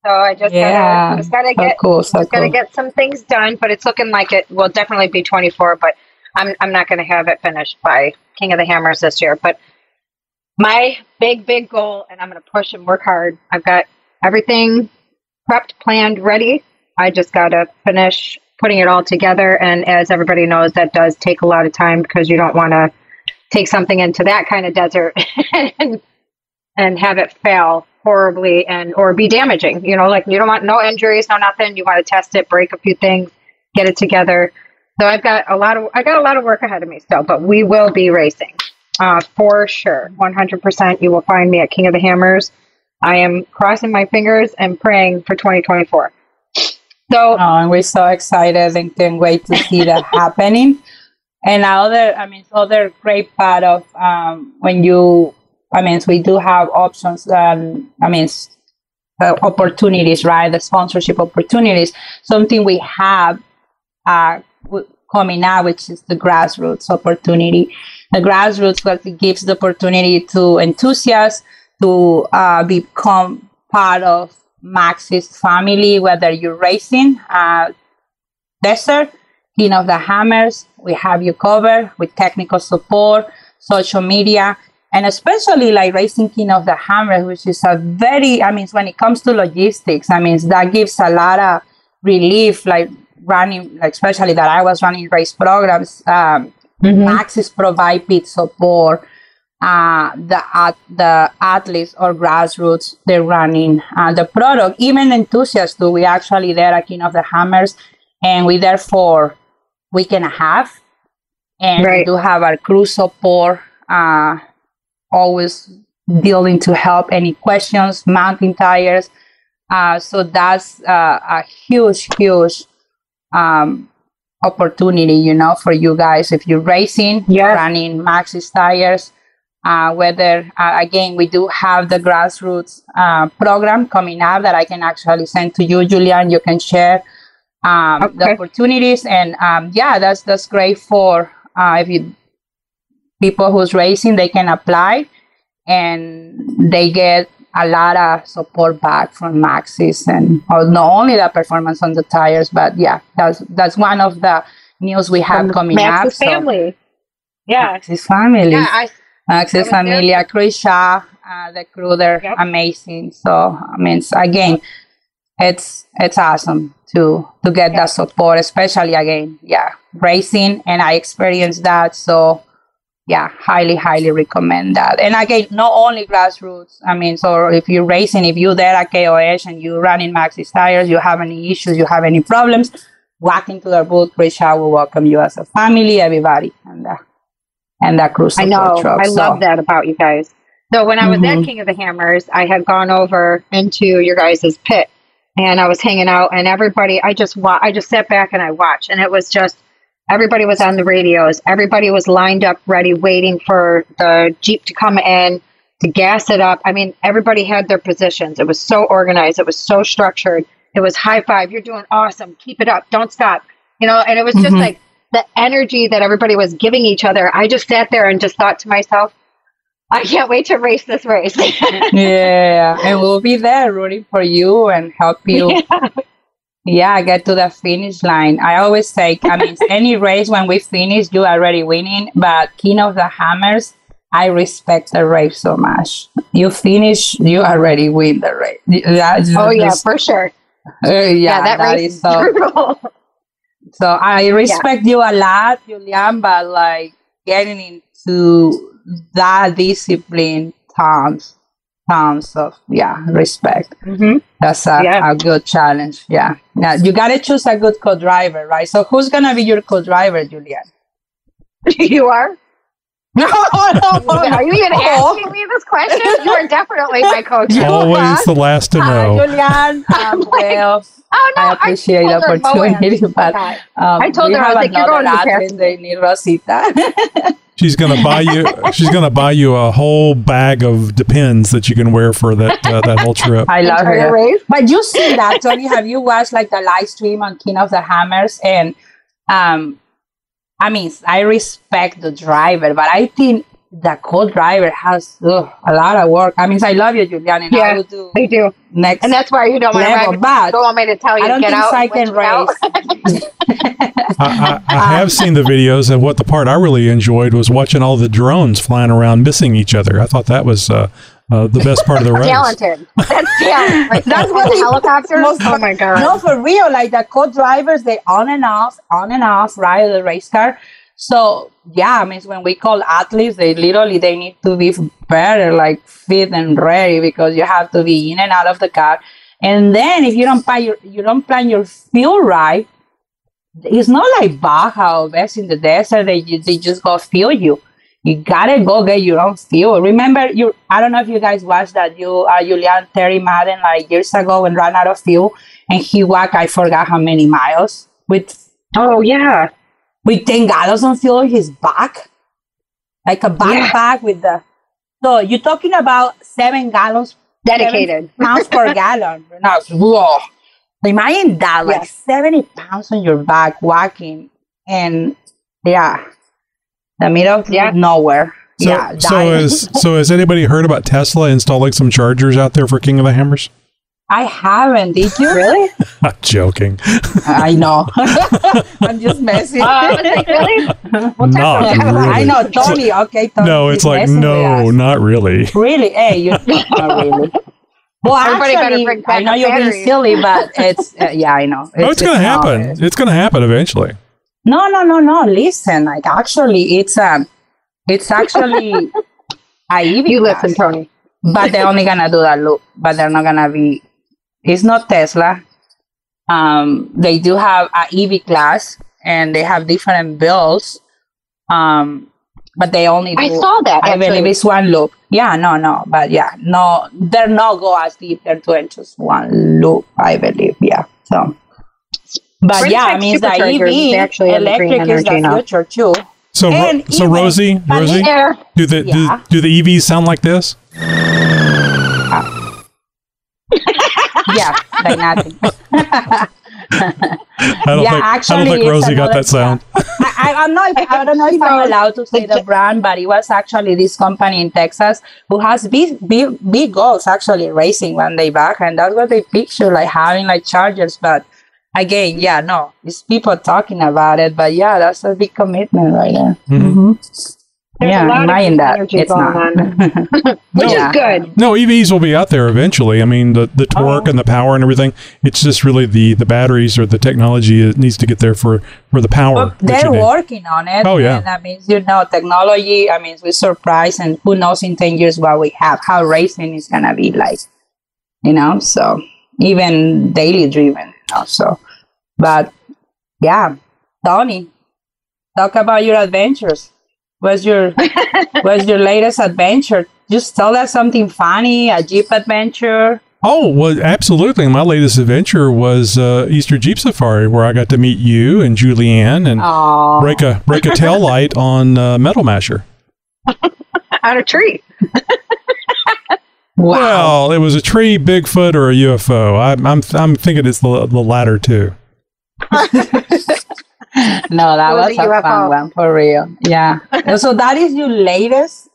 so I just Yeah, gotta just gotta get cool, so just gotta get some things done. But it's looking like it will definitely be 24. But I'm I'm not gonna have it finished by King of the Hammers this year. But my big big goal, and I'm gonna push and work hard. I've got everything prepped, planned, ready. I just gotta finish putting it all together. And as everybody knows, that does take a lot of time because you don't want to take something into that kind of desert and and have it fail horribly and or be damaging. You know, like you don't want no injuries, no nothing. You want to test it, break a few things, get it together. So I've got a lot of I got a lot of work ahead of me still, but we will be racing uh, for sure, one hundred percent. You will find me at King of the Hammers. I am crossing my fingers and praying for 2024. So Oh, and we're so excited and can't wait to see that happening. And other, I mean, other great part of um, when you, I mean, we do have options. Um, I mean, uh, opportunities, right? The sponsorship opportunities. Something we have uh, coming out, which is the grassroots opportunity. The grassroots what gives the opportunity to enthusiasts to uh, become part of Maxxis family, whether you're racing, uh, desert, King of the Hammers, we have you covered with technical support, social media, and especially like Racing King of the Hammers, which is a very, I mean, when it comes to logistics, I mean, that gives a lot of relief, like running, like especially that I was running race programs. Um, Maxxis provide pit support. Uh, the at the athletes or grassroots they're running uh, the product. Even enthusiasts do. We actually there at King of the Hammers, and we there for week and a half, and we do have our crew support. Uh, always dealing to help any questions, mounting tires. Uh, so that's uh, a huge, huge um, opportunity, you know, for you guys if you're racing, Yes. running Maxxis tires. Uh, whether uh, again we do have the grassroots uh, program coming up that I can actually send to you, Julian. You can share um, the opportunities, and um, yeah, that's that's great for uh, if you people who's racing they can apply and they get a lot of support back from Maxxis and or not only the performance on the tires, but yeah, that's that's one of the news we have coming up. Maxxis so- family. Yeah. Maxxis family. Yeah, I Maxxis. Familia, Chris Shaw, uh, the crew, they're Yep. amazing. So, I mean, again, it's it's awesome to to get that support, especially again, yeah, racing, and I experienced that. So, yeah, highly, highly recommend that. And again, not only grassroots. I mean, so if you're racing, if you're there at KOH and you're running Maxxis tires, you have any issues, you have any problems, walk into their booth. Chris Shaw will welcome you as a family, everybody, and uh, and that crew I know. truck. I So- love that about you guys. So when I was Mhm. at King of the Hammers, I had gone over into your guys' pit and I was hanging out and everybody I just wa- I just sat back and I watched and it was just everybody was on the radios. Everybody was lined up ready waiting for the Jeep to come in to gas it up. I mean, everybody had their positions. It was so organized. It was so structured. It was high five. You're doing awesome. Keep it up. Don't stop. You know, and it was just Mhm. like the energy that everybody was giving each other. I just sat there and just thought to myself, I can't wait to race this race. yeah, and we'll be there rooting for you and help you. Yeah, get to the finish line. I always say, I mean, any race when we finish, you already winning. But King of the Hammers, I respect the race so much. You finish, you already win the race. That's oh yeah, for sure. uh, yeah, Yeah, that, that race is so. brutal. So I respect you a lot, Julian, but like getting into that discipline, tons, tons of yeah respect. hmm That's a, Yeah. a good challenge. Yeah. Now you gotta choose a good co-driver, right? So who's gonna be your co-driver, Julian? you are. No, no, Are you even asking me this question? You are definitely my coach. You Always the last to Hi, know. Julian. Um, well, Oh no, I appreciate the told her opportunity, but um, I told her, I was like, "You're another going to athletes, Casper." They need Rosita. She's gonna buy you. she's gonna buy you a whole bag of Depends that you can wear for that uh, that whole trip. I love Entire her. race? But you see that, Tony? Have you watched like the live stream on King of the Hammers? And um, I mean, I respect the driver, but I think the co-driver has ugh, a lot of work. I mean, I love you, Julian, and I Yeah. will do They do. next. And that's why you don't want to Level, ride. but don't want me to tell you I don't get think out. I can let you out. race. I, I, I have seen the videos, and what the part I really enjoyed was watching all the drones flying around, missing each other. I thought that was uh, uh, the best part of the race. Talented. That's talent. Like, That's what the they- helicopters. most- Oh my god. No, for real. Like the co-drivers, they on and off, on and off, ride the race car. So yeah, I mean, when we call athletes, they literally they need to be better, like fit and ready, because you have to be in and out of the car. And then if you don't plan your you don't plan your fuel right, it's not like Baja or Best in the desert. They they just go fuel you. You gotta go get your own fuel. Remember, you I don't know if you guys watched that. You uh, Julian Terry Madden like years ago and ran out of fuel, and he walked I forgot how many miles with Oh yeah. With 10 gallons of fuel in his back. Like a backpack with the. So you're talking about seven gallons, Dedicated. pounds per gallon. Now, whoa. Imagine that, like Yes. 70 pounds on your back walking and yeah, the middle of Yeah. nowhere. So, yeah. so dying. has so has anybody heard about Tesla installing some chargers out there for King of the Hammers? I haven't. Did you? Really? I'm joking. I know. I'm just messing. Uh, I like, really? Not really. I know, Tony. Okay, Tony. No, it's like no, not really. Really? Hey, you not really. Well, Everybody better actually, bring I know you're being silly, but it's uh, yeah, I know. Oh, it's, gonna not- happen. It's gonna happen eventually. No, no, no, no. Listen, like actually, it's um, it's actually I EV You listen, Tony. but they're only gonna do that loop, but they're not gonna be. It's not Tesla. Um, they do have a EV class, and they have different builds. Um, but they only. Do, I saw that. I believe it's one loop. Yeah, no, no, but yeah, no, they're not go as deep. They're doing just one loop, I believe. Yeah, so. But Sprint yeah, I mean the superchargers is EV actually in the green electric is the energy now. future too. So, Ro- so Rossy, Rossy, There. do the Yeah. do, do the EVs sound like this? Yeah, like nothing. I don't Yeah, think I actually, don't think Rossy got that sound. I, I, I'm not. I don't know if I'm allowed to say the brand, but it was actually this company in Texas who has big, big, big goals actually racing one day back, and that's what they picture like having like chargers. But again, yeah, no, it's people talking about it, but yeah, that's a big commitment right there. Mhm. Mhm. There's a yeah, lot of mind that energy it's going not. Which Yeah. is good. No, EVs will be out there eventually. I mean, the, the torque Oh. and the power and everything. It's just really the, the batteries or the technology that needs to get there for, for the power. But they're working on it. Oh, yeah. And that means, you know, technology, I mean, we're surprised, and who knows in 10 years what we have, how racing is going to be like, you know? So, even daily driven, you know? So, but yeah, Tony, talk about your adventures. What's your what's your latest adventure? Just tell us something funny, a jeep adventure. Oh, well, absolutely. My latest adventure was uh, Easter Jeep Safari, where I got to meet you and Julianne and Oh, break a break a tail light on uh, Metal Masher. On a tree. wow. Well, it was a tree, Bigfoot, or a UFO. I'm I'm, I'm thinking it's the, the latter two. No, that was was, a a, UFO. fun one for real. Yeah. so that is your latest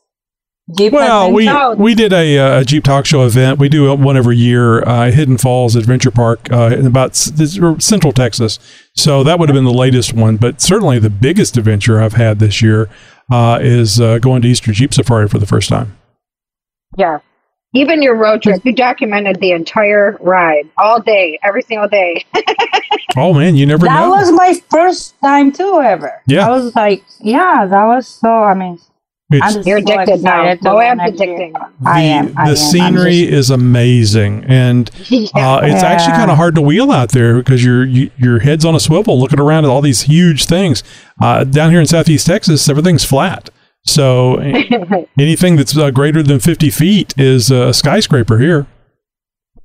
Jeep Well, we adventure? we did a, uh, a Jeep Talk Show event. We do it one every year uh, Hidden Falls Adventure Park uh, in about s- this- Central Texas. So that would have been the latest one, but certainly the biggest adventure I've had this year uh, is uh, going to Easter Jeep Safari for the first time. Yeah. Even your road trip, you documented the entire ride all day, every single day. Oh man, you never that know. was my first time too ever. Yeah. I was like, yeah, that was so I mean It's- I'm You're so addicted now. excited to Moab's go next year. addicting. I the, am. I the am. I'm scenery just- is amazing, and uh, it's actually kind of hard to wheel out there because your you, your head's on a swivel, looking around at all these huge things. Uh, down here in Southeast Texas, everything's flat, so anything that's uh, greater than fifty feet is a skyscraper here.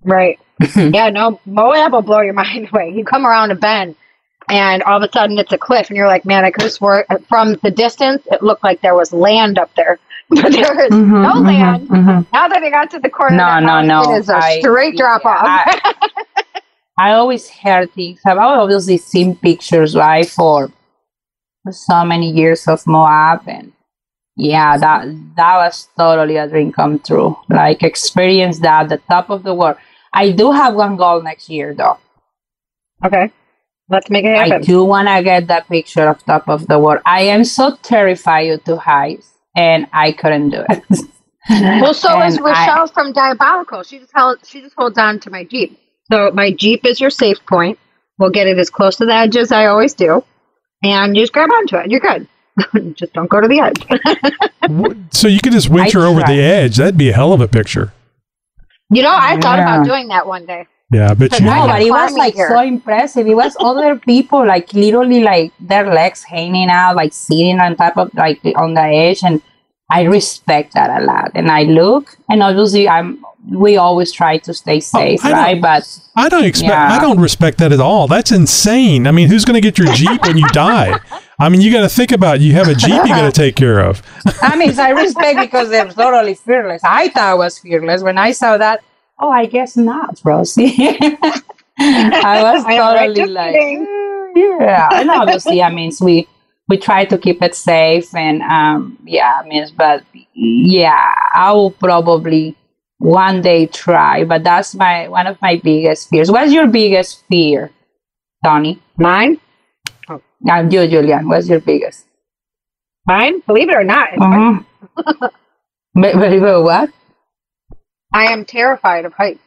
right. yeah, no, Moab will blow your mind away. You come around a bend, and all of a sudden it's a cliff, and you're like, man, I could have swore from the distance it looked like there was land up there, but there is Mhm, no mhm, land. mhm. Now that I got to the corner, No, of the no, house, no. it is a I- straight drop off. I, I always heard things. I've obviously seen pictures, right, for so many years of Moab, and yeah, that that was totally a dream come true. Like experience that the top of the world. I do have one goal next year, though. okay, let's make it happen I do want to get that picture of top of the world. I am so terrified to heights, and I couldn't do it. Well, so is And I- Rochelle from Diabolical. She just held, she just holds on to my Jeep. So my Jeep is your safe point. We'll get it as close to the edge as I always do, and you just grab onto it. You're good. just don't go to the edge. So you could just winter over the edge. That'd be a hell of a picture. You know, I thought about doing that one day. Yeah, I bet you. But No, but it was like here. so impressive. It was other people like literally like their legs hanging out, like sitting on top of like on the edge, and I respect that a lot. And I look, and obviously I'm. We always try to stay safe, I right? But I don't expect. Yeah. I don't respect that at all. That's insane. I mean, who's going to get your Jeep when you die? I mean, you got to think about. You have a Jeep you got to take care of. I mean, I respect because they're totally fearless. I thought I was fearless when I saw that. Oh, I guess not, Rossy. I was I am right, totally like, "Mm, yeah. And obviously, I mean, we we try to keep it safe, and um, yeah, I mean, but yeah, I will probably one day try. But that's my one of my biggest fears. What's your biggest fear, Tony? Mine, I'm you, Julian. What's your biggest? mine. Believe it or not, it's Uh-huh. but, but, but what? I am terrified of heights.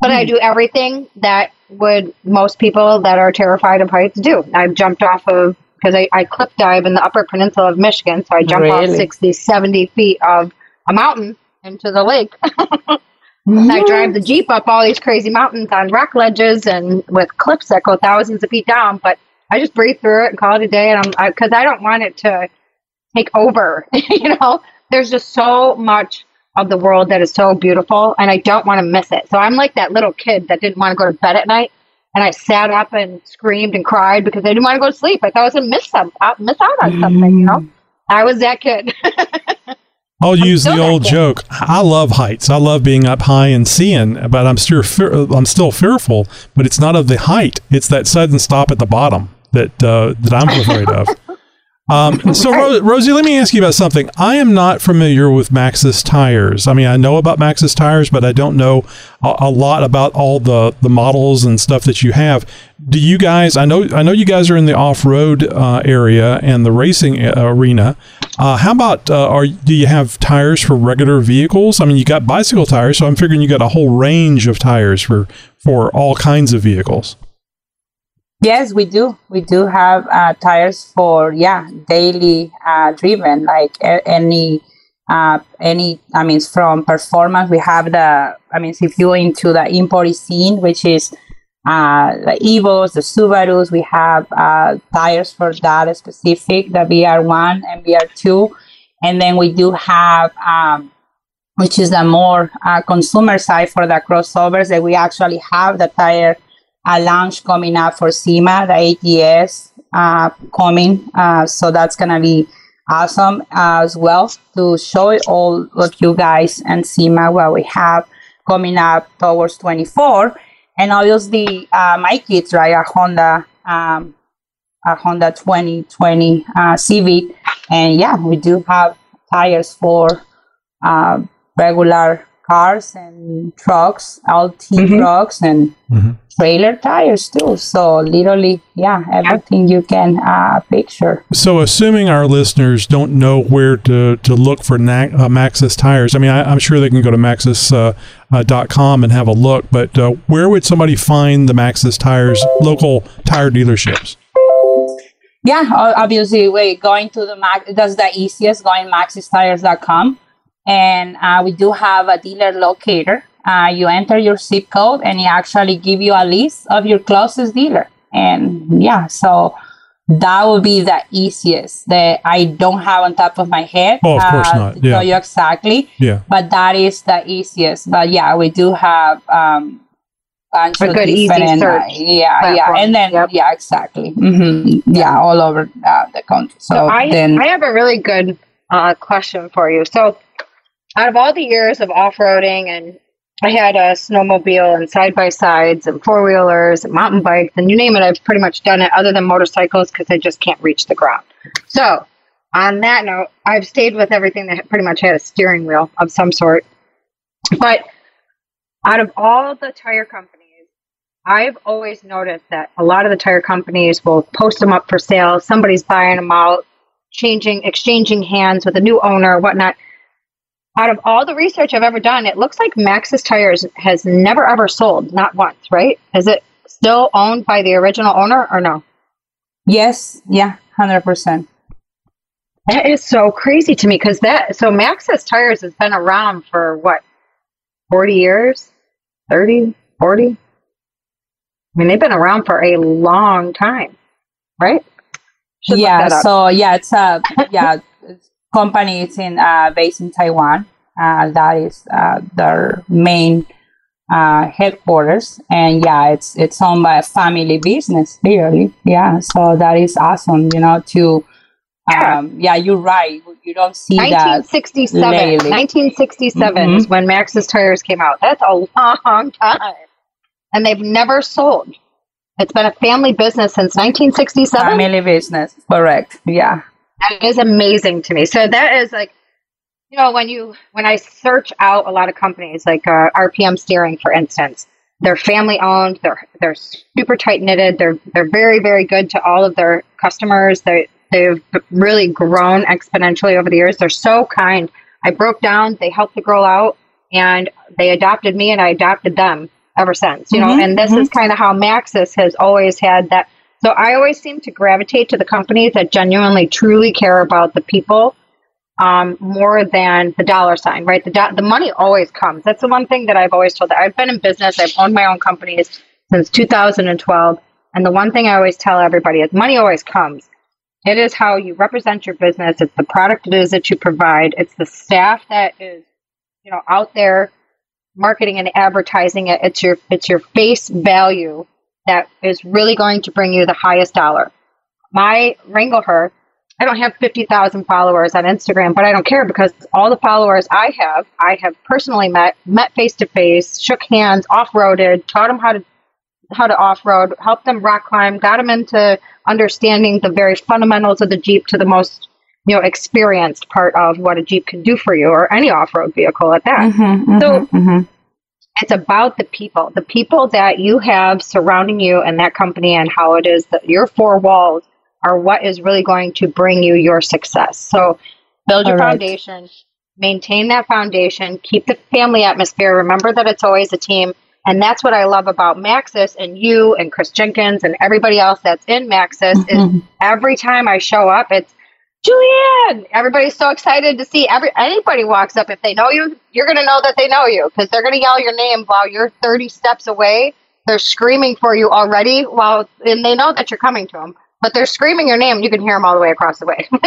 But I do everything that would most people that are terrified of heights do. I've jumped off of, because I, I cliff dive in the upper peninsula of Michigan, so I jump off Really? 60, 70 feet of a mountain into the lake. And I drive the Jeep up all these crazy mountains on rock ledges and with cliffs that go thousands of feet down. But I just breathe through it and call it a day. And I'm because I, don't want it to take over. you know, there's just so much of the world that is so beautiful, and I don't want to miss it. So I'm like that little kid that didn't want to go to bed at night. And I sat up and screamed and cried because I didn't want to go to sleep. I thought I was going to miss some, miss out on something. You know, mm. I was that kid. I'll use the old joke. I love heights. I love being up high and seeing, but I'm still fear- I'm still fearful. But it's not of the height; it's that sudden stop at the bottom that uh, that I'm afraid of. Um, so, Ro- Rossy, let me ask you about something. I am not familiar with Maxxis tires. I mean, I know about Maxxis tires, but I don't know a, a lot about all the, the models and stuff that you have. Do you guys? I know I know you guys are in the off road uh, area and the racing uh, arena. Uh, how about uh, are do you have tires for regular vehicles? I mean, you got bicycle tires, so I'm figuring you got a whole range of tires for for all kinds of vehicles. Yes, we do. We do have uh, tires for yeah daily uh, driven, like any uh, any. I mean, from performance, we have the. I mean, if you're into the import scene, which is uh, the Evos, the Subarus, we have uh, tires for that specific, the VR1 and VR2, and then we do have. Um, which is the more uh, consumer side for the crossovers that we actually have the tire a launch coming up for SEMA, the ATS uh, coming. Uh, so that's going to be awesome uh, as well to show all of you guys and SEMA what we have coming up towards 24. And obviously, uh, my kids, right, a Honda, um, a Honda 2020 uh, Civic. And yeah, we do have tires for uh, regular cars and trucks, LT trucks, and Mhm. Trailer tires too. So literally, yeah, everything you can uh, picture. So, assuming our listeners don't know where to, to look for na- uh, Maxxis tires, I mean, I, I'm sure they can go to maxxis.com uh, uh, dot com and have a look, but uh, where would somebody find the Maxxis tires, local tire dealerships? Yeah, obviously, we going to the Max. That's the easiest. Going maxxistires.com, and uh, we do have a dealer locator. Uh, you enter your zip code, and it actually give you a list of your closest dealer. And yeah, so that would be the easiest that I don't have on top of my head. Oh, of course uh, not. To Yeah. tell you exactly. Yeah. but that is the easiest. But yeah, we do have um, bunch A of good, easy different, uh, search yeah, platform. yeah, and then Yep. yeah, exactly. hmm Yeah, all over uh, the country. So, So I, then, I have a really good uh, question for you. So, out of all the years of off roading, and I had a snowmobile and side by sides and four wheelers and mountain bikes and you name it, I've pretty much done it other than motorcycles because I just can't reach the ground. So, on that note, I've stayed with everything that pretty much had a steering wheel of some sort. But out of all the tire companies, I've always noticed that a lot of the tire companies will post them up for sale. Somebody's buying them out, changing, exchanging hands with a new owner, whatnot. Out of all the research I've ever done, it looks like Maxxis Tires has never ever sold, not once, right? Is it still owned by the original owner or no? yes, yeah, hundred percent. That is so crazy to me because that so Maxxis Tires has been around for what 40 years 30 40 I mean they've been around for a long time right Should Yeah, so yeah, it's a yeah company. It's in uh, based in Taiwan. Uh, that is uh, their main uh, headquarters, and yeah, it's it's owned by a family business. Clearly, yeah. So that is awesome. You know, to Yeah. um, yeah, you're right. You don't see that. 1967 lately. 1967 Mhm. is when Maxxis Tires came out that's a long time and they've never sold it's been a family business since 1967 Family business, correct? Yeah. That is amazing to me. So that is like, you know, when you when I search out a lot of companies like uh, RPM Steering, for instance, they're family owned. They're they're super tight knitted. They're they're very very good to all of their customers. They they've really grown exponentially over the years. They're so kind. I broke down. They helped the girl out, and they adopted me, and I adopted them ever since. You know, Mhm, and this is kind of how Maxxis has always had that so I always seem to gravitate to the companies that genuinely, truly care about the people um, more than the dollar sign, right? The do- the money always comes. That's the one thing that I've always told. I've been in business. I've owned my own companies since 2012, and the one thing I always tell everybody is money always comes. It is how you represent your business. It's the product it is that you provide. It's the staff that is, you know, out there marketing and advertising it. It's your it's your face value that is really going to bring you the highest dollar. My Wrangler, I don't have 50,000 followers on Instagram, but I don't care because all the followers I have, I have personally met, met face to face, shook hands, off-roaded, taught them how to how to off-road, helped them rock climb, got them into understanding the very fundamentals of the Jeep to the most you know experienced part of what a Jeep can do for you or any off-road vehicle at that Mhm, So- mhm, mhm. It's about the people, the people that you have surrounding you and that company, and how it is that your four walls are what is really going to bring you your success. So, build your right. foundation, maintain that foundation, keep the family atmosphere. Remember that it's always a team. And that's what I love about Maxxis and you and Chris Jenkins and everybody else that's in Maxxis is Mhm. every time I show up, it's Julianne. Everybody's so excited to see every anybody walks up. If they know you, you're going to know that they know you because they're going to yell your name while you're 30 steps away. They're screaming for you already while and they know that you're coming to them, but they're screaming your name. You can hear them all the way across the way.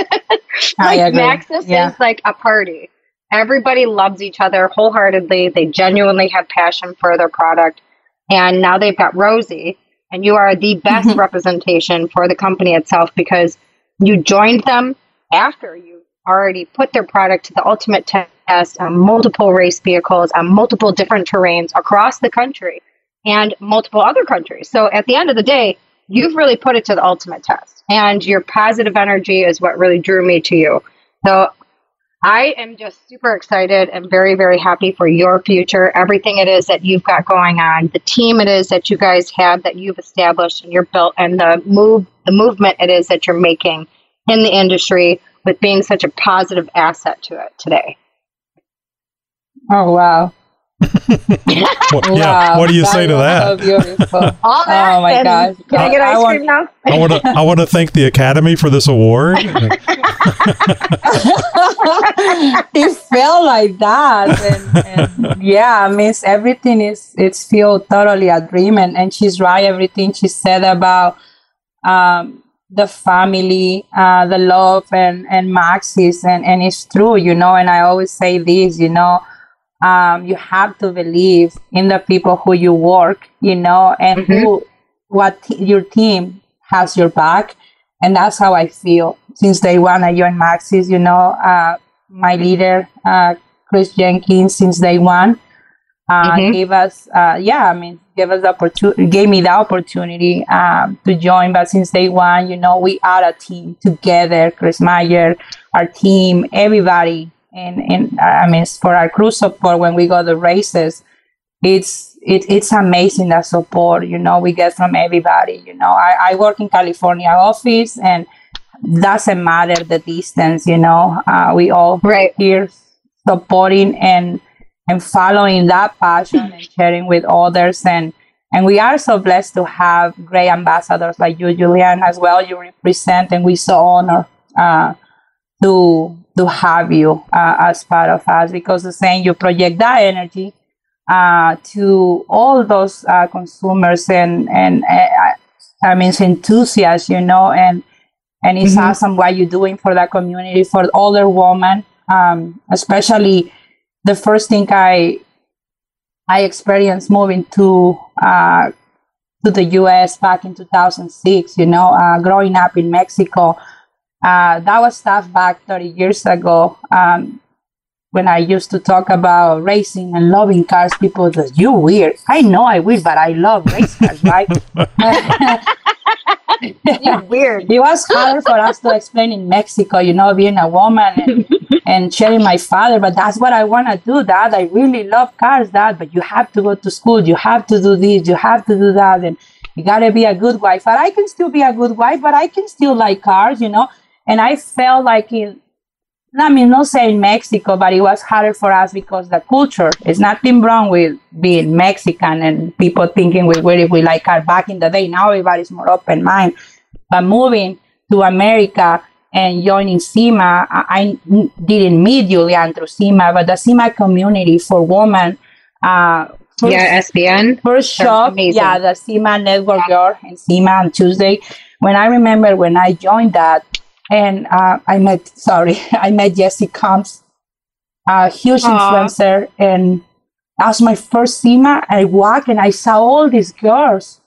Like. Maxxis Yeah. is like a party. Everybody loves each other wholeheartedly. They genuinely have passion for their product. And now they've got Rossy, and you are the best representation for the company itself because you joined them after you already put their product to the ultimate test on multiple race vehicles, on multiple different terrains across the country and multiple other countries. So at the end of the day, you've really put it to the ultimate test. And your positive energy is what really drew me to you. So I am just super excited and very, very happy for your future, everything it is that you've got going on, the team it is that you guys have that you've established and you're built, and the move, the movement it is that you're making in the industry with being such a positive asset to it today. Oh wow! What, wow. yeah. What do you say to that? All that, Oh my and gosh. Can I get I ice want- cream now? I want to. I want to thank the Academy for this award. it felt like that and, and yeah i mean everything is it's feel totally a dream and, and she's right everything she said about um, the family uh, the love and and maxxis and and it's true you know and i always say this you know um, you have to believe in the people who you work, you know, and Mm-hmm. who what t- your team has your back, and that's how I feel since day one. I joined Maxxis, you know, uh, my leader, uh, Chris Jenkins, since day one, uh, Mhm. gave us, uh, yeah, I mean, gave us the opportunity, gave me the opportunity um, to join. But since day one, you know, we are a team together. Chris Meyer, our team, everybody, and and I mean, for our crew support when we go to races, it's it, it's amazing the support you know we get from everybody. You know, I, I work in California office and doesn't matter the distance. You know, uh, we all Right. here supporting and and following that passion and sharing with others and and we are so blessed to have great ambassadors like you julian as well you represent and we so honor uh, to to have you uh, as part of us because the same you project that energy uh, to all those uh, consumers and and uh, I mean enthusiasts, you know, and and it's Mhm. awesome what you're doing for that community for older women, um, especially the first thing I I experienced moving to uh, to the U.S. back in 2006. You know, uh, growing up in Mexico, uh, that was stuff back 30 years ago. Um, when I used to talk about racing and loving cars, people said, "You weird." I know I will, but I love race cars, right? You're weird. it was hard for us to explain in Mexico, you know, being a woman and, and sharing my father, but that's what I want to do, Dad. I really love cars, Dad, but you have to go to school, you have to do this, you have to do that, and you got to be a good wife. But I can still be a good wife, but I can still like cars, you know. And I felt like in, I mean, not saying Mexico, but it was harder for us because the culture is nothing wrong with being Mexican and people thinking we we, we like car back in the day. Now everybody's more open mind. But moving to America and joining SEMA, I, I didn't meet Julian through SEMA, but the SEMA community for women. Uh, first- Yeah, SBN. first shop, yeah, the SEMA Network Girl and SEMA on Tuesday. When I remember when I joined that, and uh, I met, sorry, I met Jessie Combs, a huge Aw. influencer, and that was my first SEMA. I walked and I saw all these girls.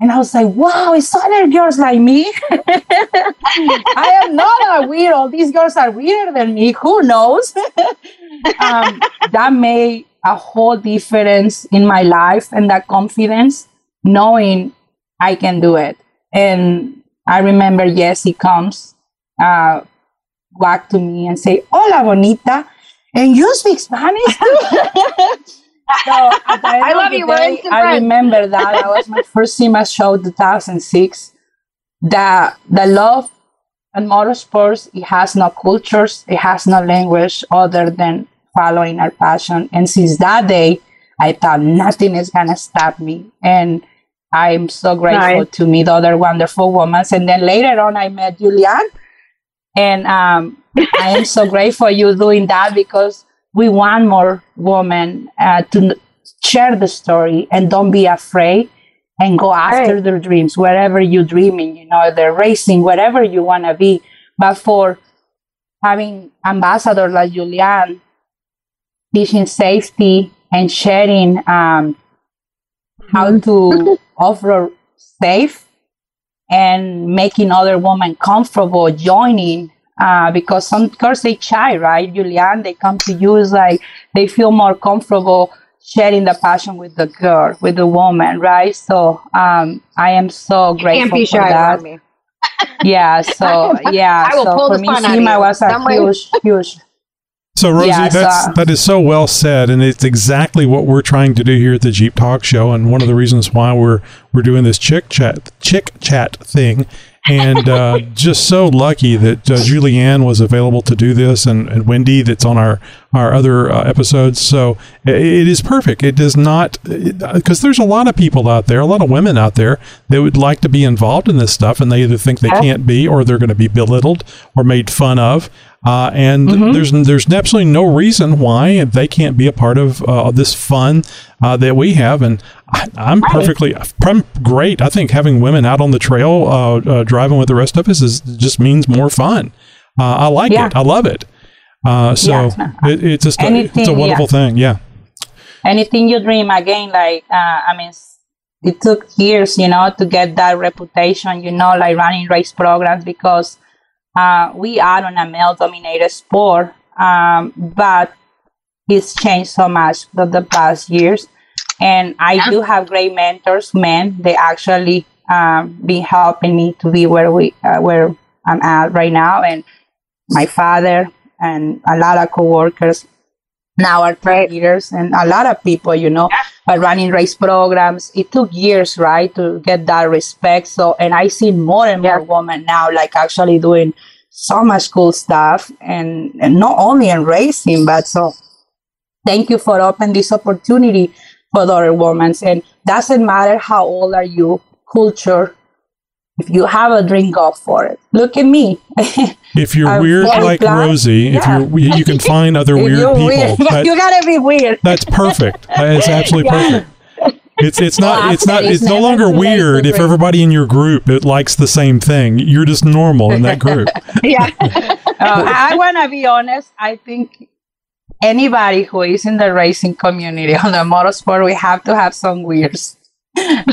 And I was like, wow, it's other girls like me. I am not a weirdo. These girls are weirder than me. Who knows? um, that made a whole difference in my life and that confidence, knowing I can do it. And I remember Jessie comes, uh, back to me and say, "Hola, bonita," and you speak Spanish too. so at the end I love you. Day, I remember that that was my first SEMA show, 2006. The the love and motorsports it has no cultures, it has no language other than following our passion. And since that day, I thought nothing is gonna stop me. And I'm so grateful Nice. to meet other wonderful women. And then later on, I met Julian, and um, I am so grateful you doing that because we want more women uh, to share the story and don't be afraid and go after Right. their dreams wherever you're dreaming. You know, they're racing, whatever you want to be. But for having ambassadors like Julian teaching safety and sharing um, how to offer safe and making other women comfortable joining uh, because some girls they shy, right? Julian, they come to you like they feel more comfortable sharing the passion with the girl, with the woman, right? So um, I am so Can't grateful be for shy that. me. Yeah, so yeah, I will so pull for me, out of SEMA you. was a huge, huge. So Rossy, Yes, that's uh, that is so well said, and it's exactly what we're trying to do here at the Jeep Talk Show, and one of the reasons why we're we're doing this chick chat chick chat thing, and uh, just so lucky that uh, Julianne was available to do this, and, and Wendy that's on our our other uh, episodes. So it is perfect. It does not because there's a lot of people out there, a lot of women out there that would like to be involved in this stuff, and they either think they can't be, or they're going to be belittled or made fun of. Uh, and there's there's absolutely no reason why they can't be a part of uh, this fun uh, that we have, and I, I'm perfectly I'm great. I think having women out on the trail uh, uh, driving with the rest of us is just means more fun. Uh, I like Yeah. it. I love it. Uh, so Yeah. it, it's just a, it's a Anything, wonderful thing. Yeah. anything you dream again like uh, i mean it took years you know to get that reputation you know like running race programs because uh, we are on a male dominated sport um, but it's changed so much for the past years and i do have great mentors men they actually um, be helping me to be where we uh, where i'm at right now and my father and a lot of coworkers now are track leaders and a lot of people, you know, are running race programs. It took years, right, to get that respect. So, and I see more and more women now, like actually doing so much cool stuff, and, and not only in racing, but so thank you for opening this opportunity for other women. And doesn't matter how old are you, culture. If you have a drink go for it. Look at me. If you're I'm weird like Rossy, if yeah. you're you can find other weird people. weird, That- you gotta be weird. that's perfect. It's absolutely perfect. It's it's not Well, it's not it's no longer too late to weird if everybody in your group it likes the same thing. You're just normal in that group. Yeah. Uh, I want to be honest. I think anybody who is in the racing community on the motorsport, we have to have some weirds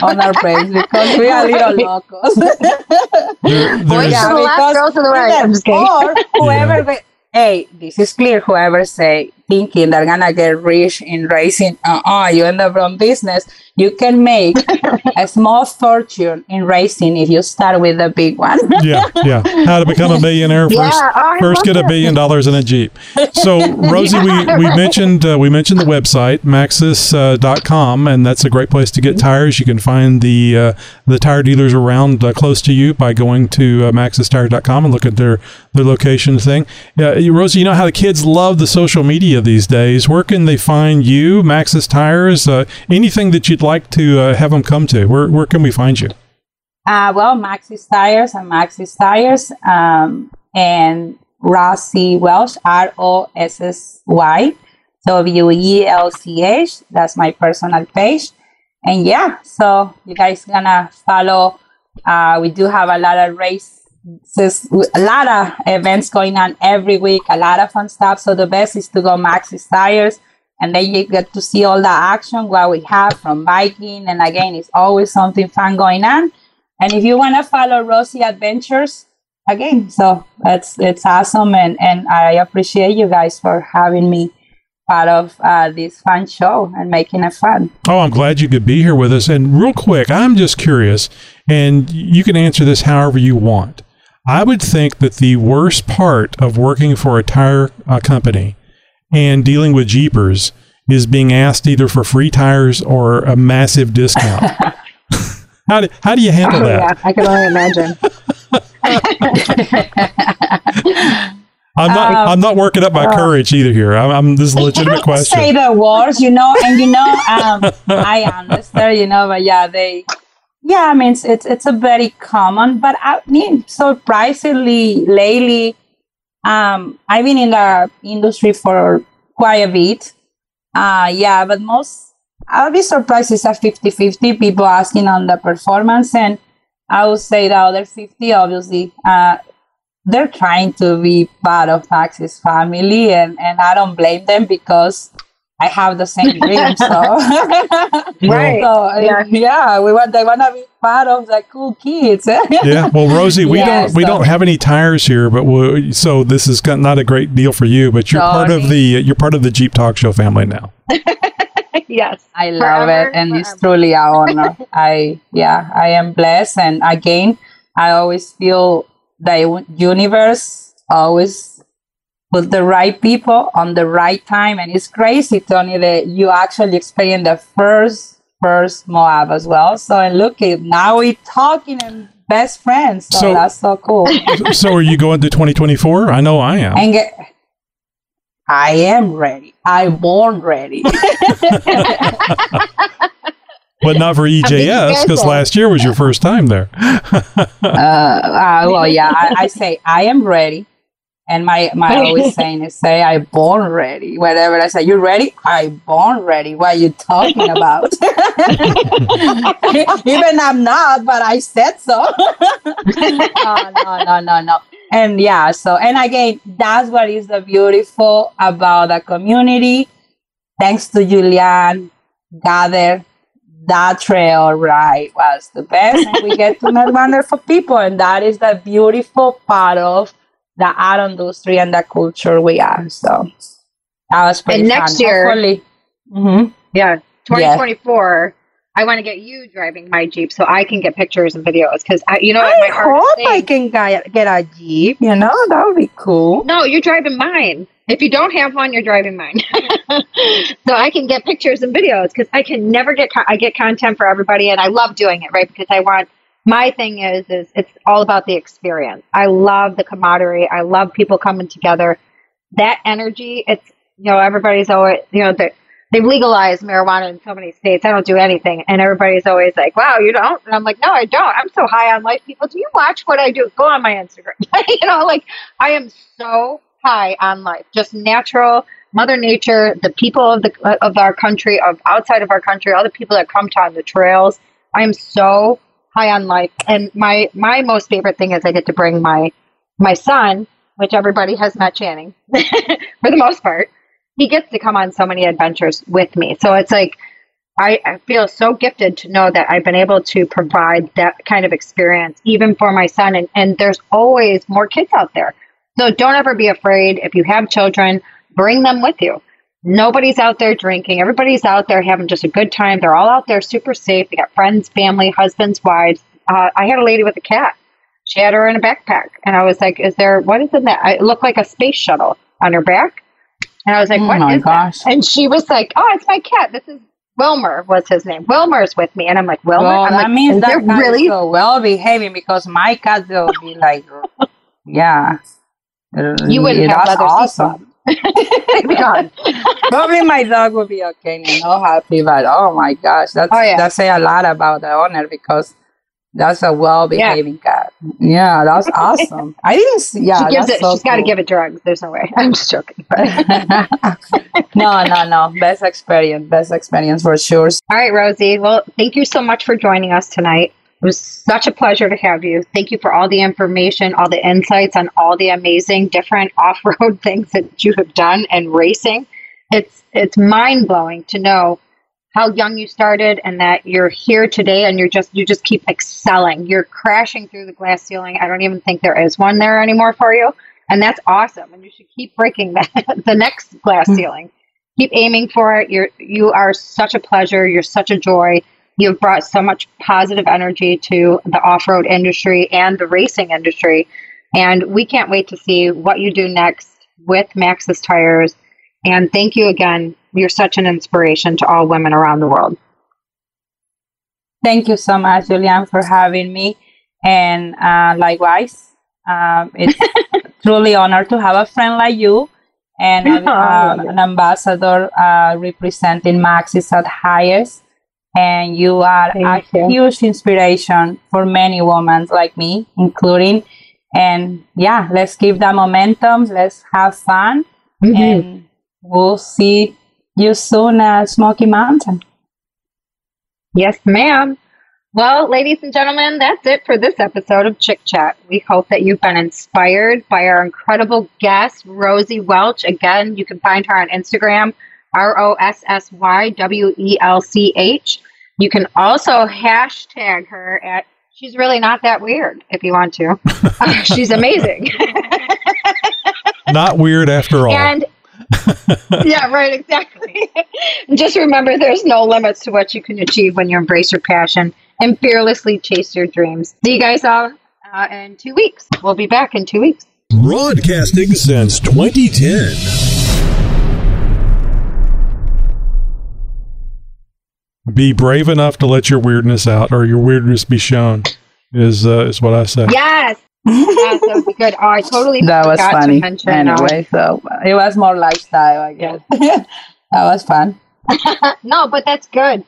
on our page because we are little locos. There, Boys there's, to the left, girls to the right. I'm just or whoever. they- hey, this is clear. Whoever say thinking they're gonna get rich in racing, uh, uh you end up from business. You can make a small fortune in racing if you start with a big one. yeah, yeah. How to become a millionaire Yeah, first. I First, get a billion dollars in a Jeep. So, Rossy, we, we mentioned uh, we mentioned the website maxxis.com, and that's a great place to get tires. You can find the uh, the tire dealers around uh, close to you by going to uh, maxxistire.com and look at their their location thing. Yeah, Rossy, you know how the kids love the social media these days. Where can they find you, Maxxis Tires? Uh, anything that you'd like to uh, have them come to? Where where can we find you? Uh, well, Maxxis Tires and Maxxis Tires um, and Rossy Welch, R O S S Y W E L C H. That's my personal page. And yeah, so you guys gonna follow. Uh, we do have a lot of races, a lot of events going on every week, a lot of fun stuff. So the best is to go Maxxis Tires and then you get to see all the action what we have from biking and again it's always something fun going on and if you want to follow Rossy adventures again so that's it's awesome and and i appreciate you guys for having me part of uh, this fun show and making it fun Oh, I'm glad you could be here with us. And real quick, I'm just curious, and you can answer this however you want. I would think that the worst part of working for a tire uh, company and dealing with Jeepers is being asked either for free tires or a massive discount. how, do, how do you handle Oh, that? yeah, I can only imagine. I'm not. Um, I'm not working up my courage either here. I'm, I'm this is a legitimate question. say the words, you know, and you know, um, I understand, you know, but yeah, they, yeah, I mean, it's it's, it's a very common, but I mean, surprisingly, lately, um, I've been in the industry for quite a bit. Uh, yeah, but most, I'll be surprised it's a 50 50 people asking on the performance, and I would say the other 50, obviously, uh, they're trying to be part of Maxxis family, and, and I don't blame them because I have the same dream. So, Right. so Yeah. yeah. yeah, we want they want to be part of the cool kids. yeah. Well, Rossy, we Yeah, don't we don't have any tires here, but we so this is not a great deal for you. But you're part of the you're part of the Jeep Talk Show family now. yes. I love Forever, it, and it's truly an honor. I yeah, I am blessed, and again, I always feel the universe always the right people on the right time, and it's crazy, Tony, that you actually experience the first first Moab as well. So and look, at now we're talking and best friends. So, So- that's so cool. so are you going to 2024? I know I am. and get, I am ready. I'm born ready. But not for EJS because last year was your first time there. uh, uh, well, yeah, I, I say I am ready, and my my always saying is say I born ready. Whatever I say you ready, I born ready. What are you talking about? Even I'm not, but I said so. no, no, no, no, no. and yeah, so and again, that's what is the beautiful about the community. Thanks to Julian, gather that trail ride was the best, and we get to meet wonderful people, and that is the beautiful part of the art industry and the culture we are. So that was pretty And next fun. year- Hopefully- Mhm. Yeah, 2024. I want to get you driving my Jeep so I can get pictures and videos because you know, what my I heart hope I can get, get a Jeep, you know, that would be cool. No, you're driving mine. If you don't have one, you're driving mine. so I can get pictures and videos because I can never get co- I get content for everybody, and I love doing it, right? Because I want my thing is is it's all about the experience. I love the camaraderie. I love people coming together. That energy. It's you know everybody's always you know they they've legalized marijuana in so many states. I don't do anything, and everybody's always like, "Wow, you don't?" And I'm like, "No, I don't. I'm so high on life." People, do you watch what I do? Go on my Instagram. you know, like I am so high on life, just natural, Mother Nature, the people of the of our country, of outside of our country, all the people that come to on the trails. I am so high on life, and my my most favorite thing is I get to bring my my son, which everybody has met Channing for the most part. He gets to come on so many adventures with me, so it's like. I, I feel so gifted to know that I've been able to provide that kind of experience even for my son and, and there's always more kids out there so don't ever be afraid. If you have children, bring them with you. Nobody's out there drinking. Everybody's out there having just a good time. They're all out there super safe. They got friends, family, husbands, wives. Uh, I had a lady with a cat. She had her in a backpack. And I was like, is there, what is in that? It looked like a space shuttle on her back. And I was like, Oh what is gosh. that? And she was like, oh, it's my cat. This is Wilmer was his name. Wilmer's with me. And I'm like, Wilmer? Well, I'm that like, means that cat really? so well behaving because my cat will be like, yeah. You wouldn't have That's leather awesome. God. Probably my dog will be okay and all happy, but oh my gosh, that's Oh, yeah. that say a lot about the owner because that's a well behaving cat. Yeah, that's awesome. I didn't see. Yeah, she gives it, so she's got to give it drugs. There's no way. I'm just joking. No, no, no. Best experience. Best experience for sure. All right, Rossy. Well, thank you so much for joining us tonight. It was such a pleasure to have you. Thank you for all the information, all the insights on all the amazing different off-road things that you have done and racing. It's it's mind-blowing to know how young you started and that you're here today and you're just you just keep excelling. You're crashing through the glass ceiling. I don't even think there is one there anymore for you. And that's awesome. And you should keep breaking that the next glass hmm. ceiling keep aiming for it. You're you are such a pleasure. You're such a joy. You've brought so much positive energy to the off-road industry and the racing industry, and we can't wait to see what you do next with Maxxis Tires. And thank you again. You're such an inspiration to all women around the world. Thank you so much, Julian, for having me. And uh, likewise, um, it's truly honor to have a friend like you and Oh, um, an ambassador uh, representing Maxxis at highest. And you are Thank a you. huge inspiration for many women like me, including. And yeah, let's keep that momentum. Let's have fun. Mm-hmm. And we'll see you soon at Smoky Mountain. Yes, ma'am. Well, ladies and gentlemen, that's it for this episode of Chick Chat. We hope that you've been inspired by our incredible guest, Rossy Welch. Again, you can find her on Instagram, R O S S Y W E L C H. You can also hashtag her at She's Really Not That Weird if you want to. Uh, she's amazing. Not weird after all. And yeah, right, exactly. Just remember there's no limits to what you can achieve when you embrace your passion and fearlessly chase your dreams. See you guys all uh, in two weeks. We'll be back in two weeks. Broadcasting since 2010. Be brave enough to let your weirdness out or your weirdness be shown is uh, is what I say. Yes. yes, that would be good. Oh, I totally That was forgot funny. to mention. Anyway, so it was more lifestyle, I guess. that was fun. no, but that's good.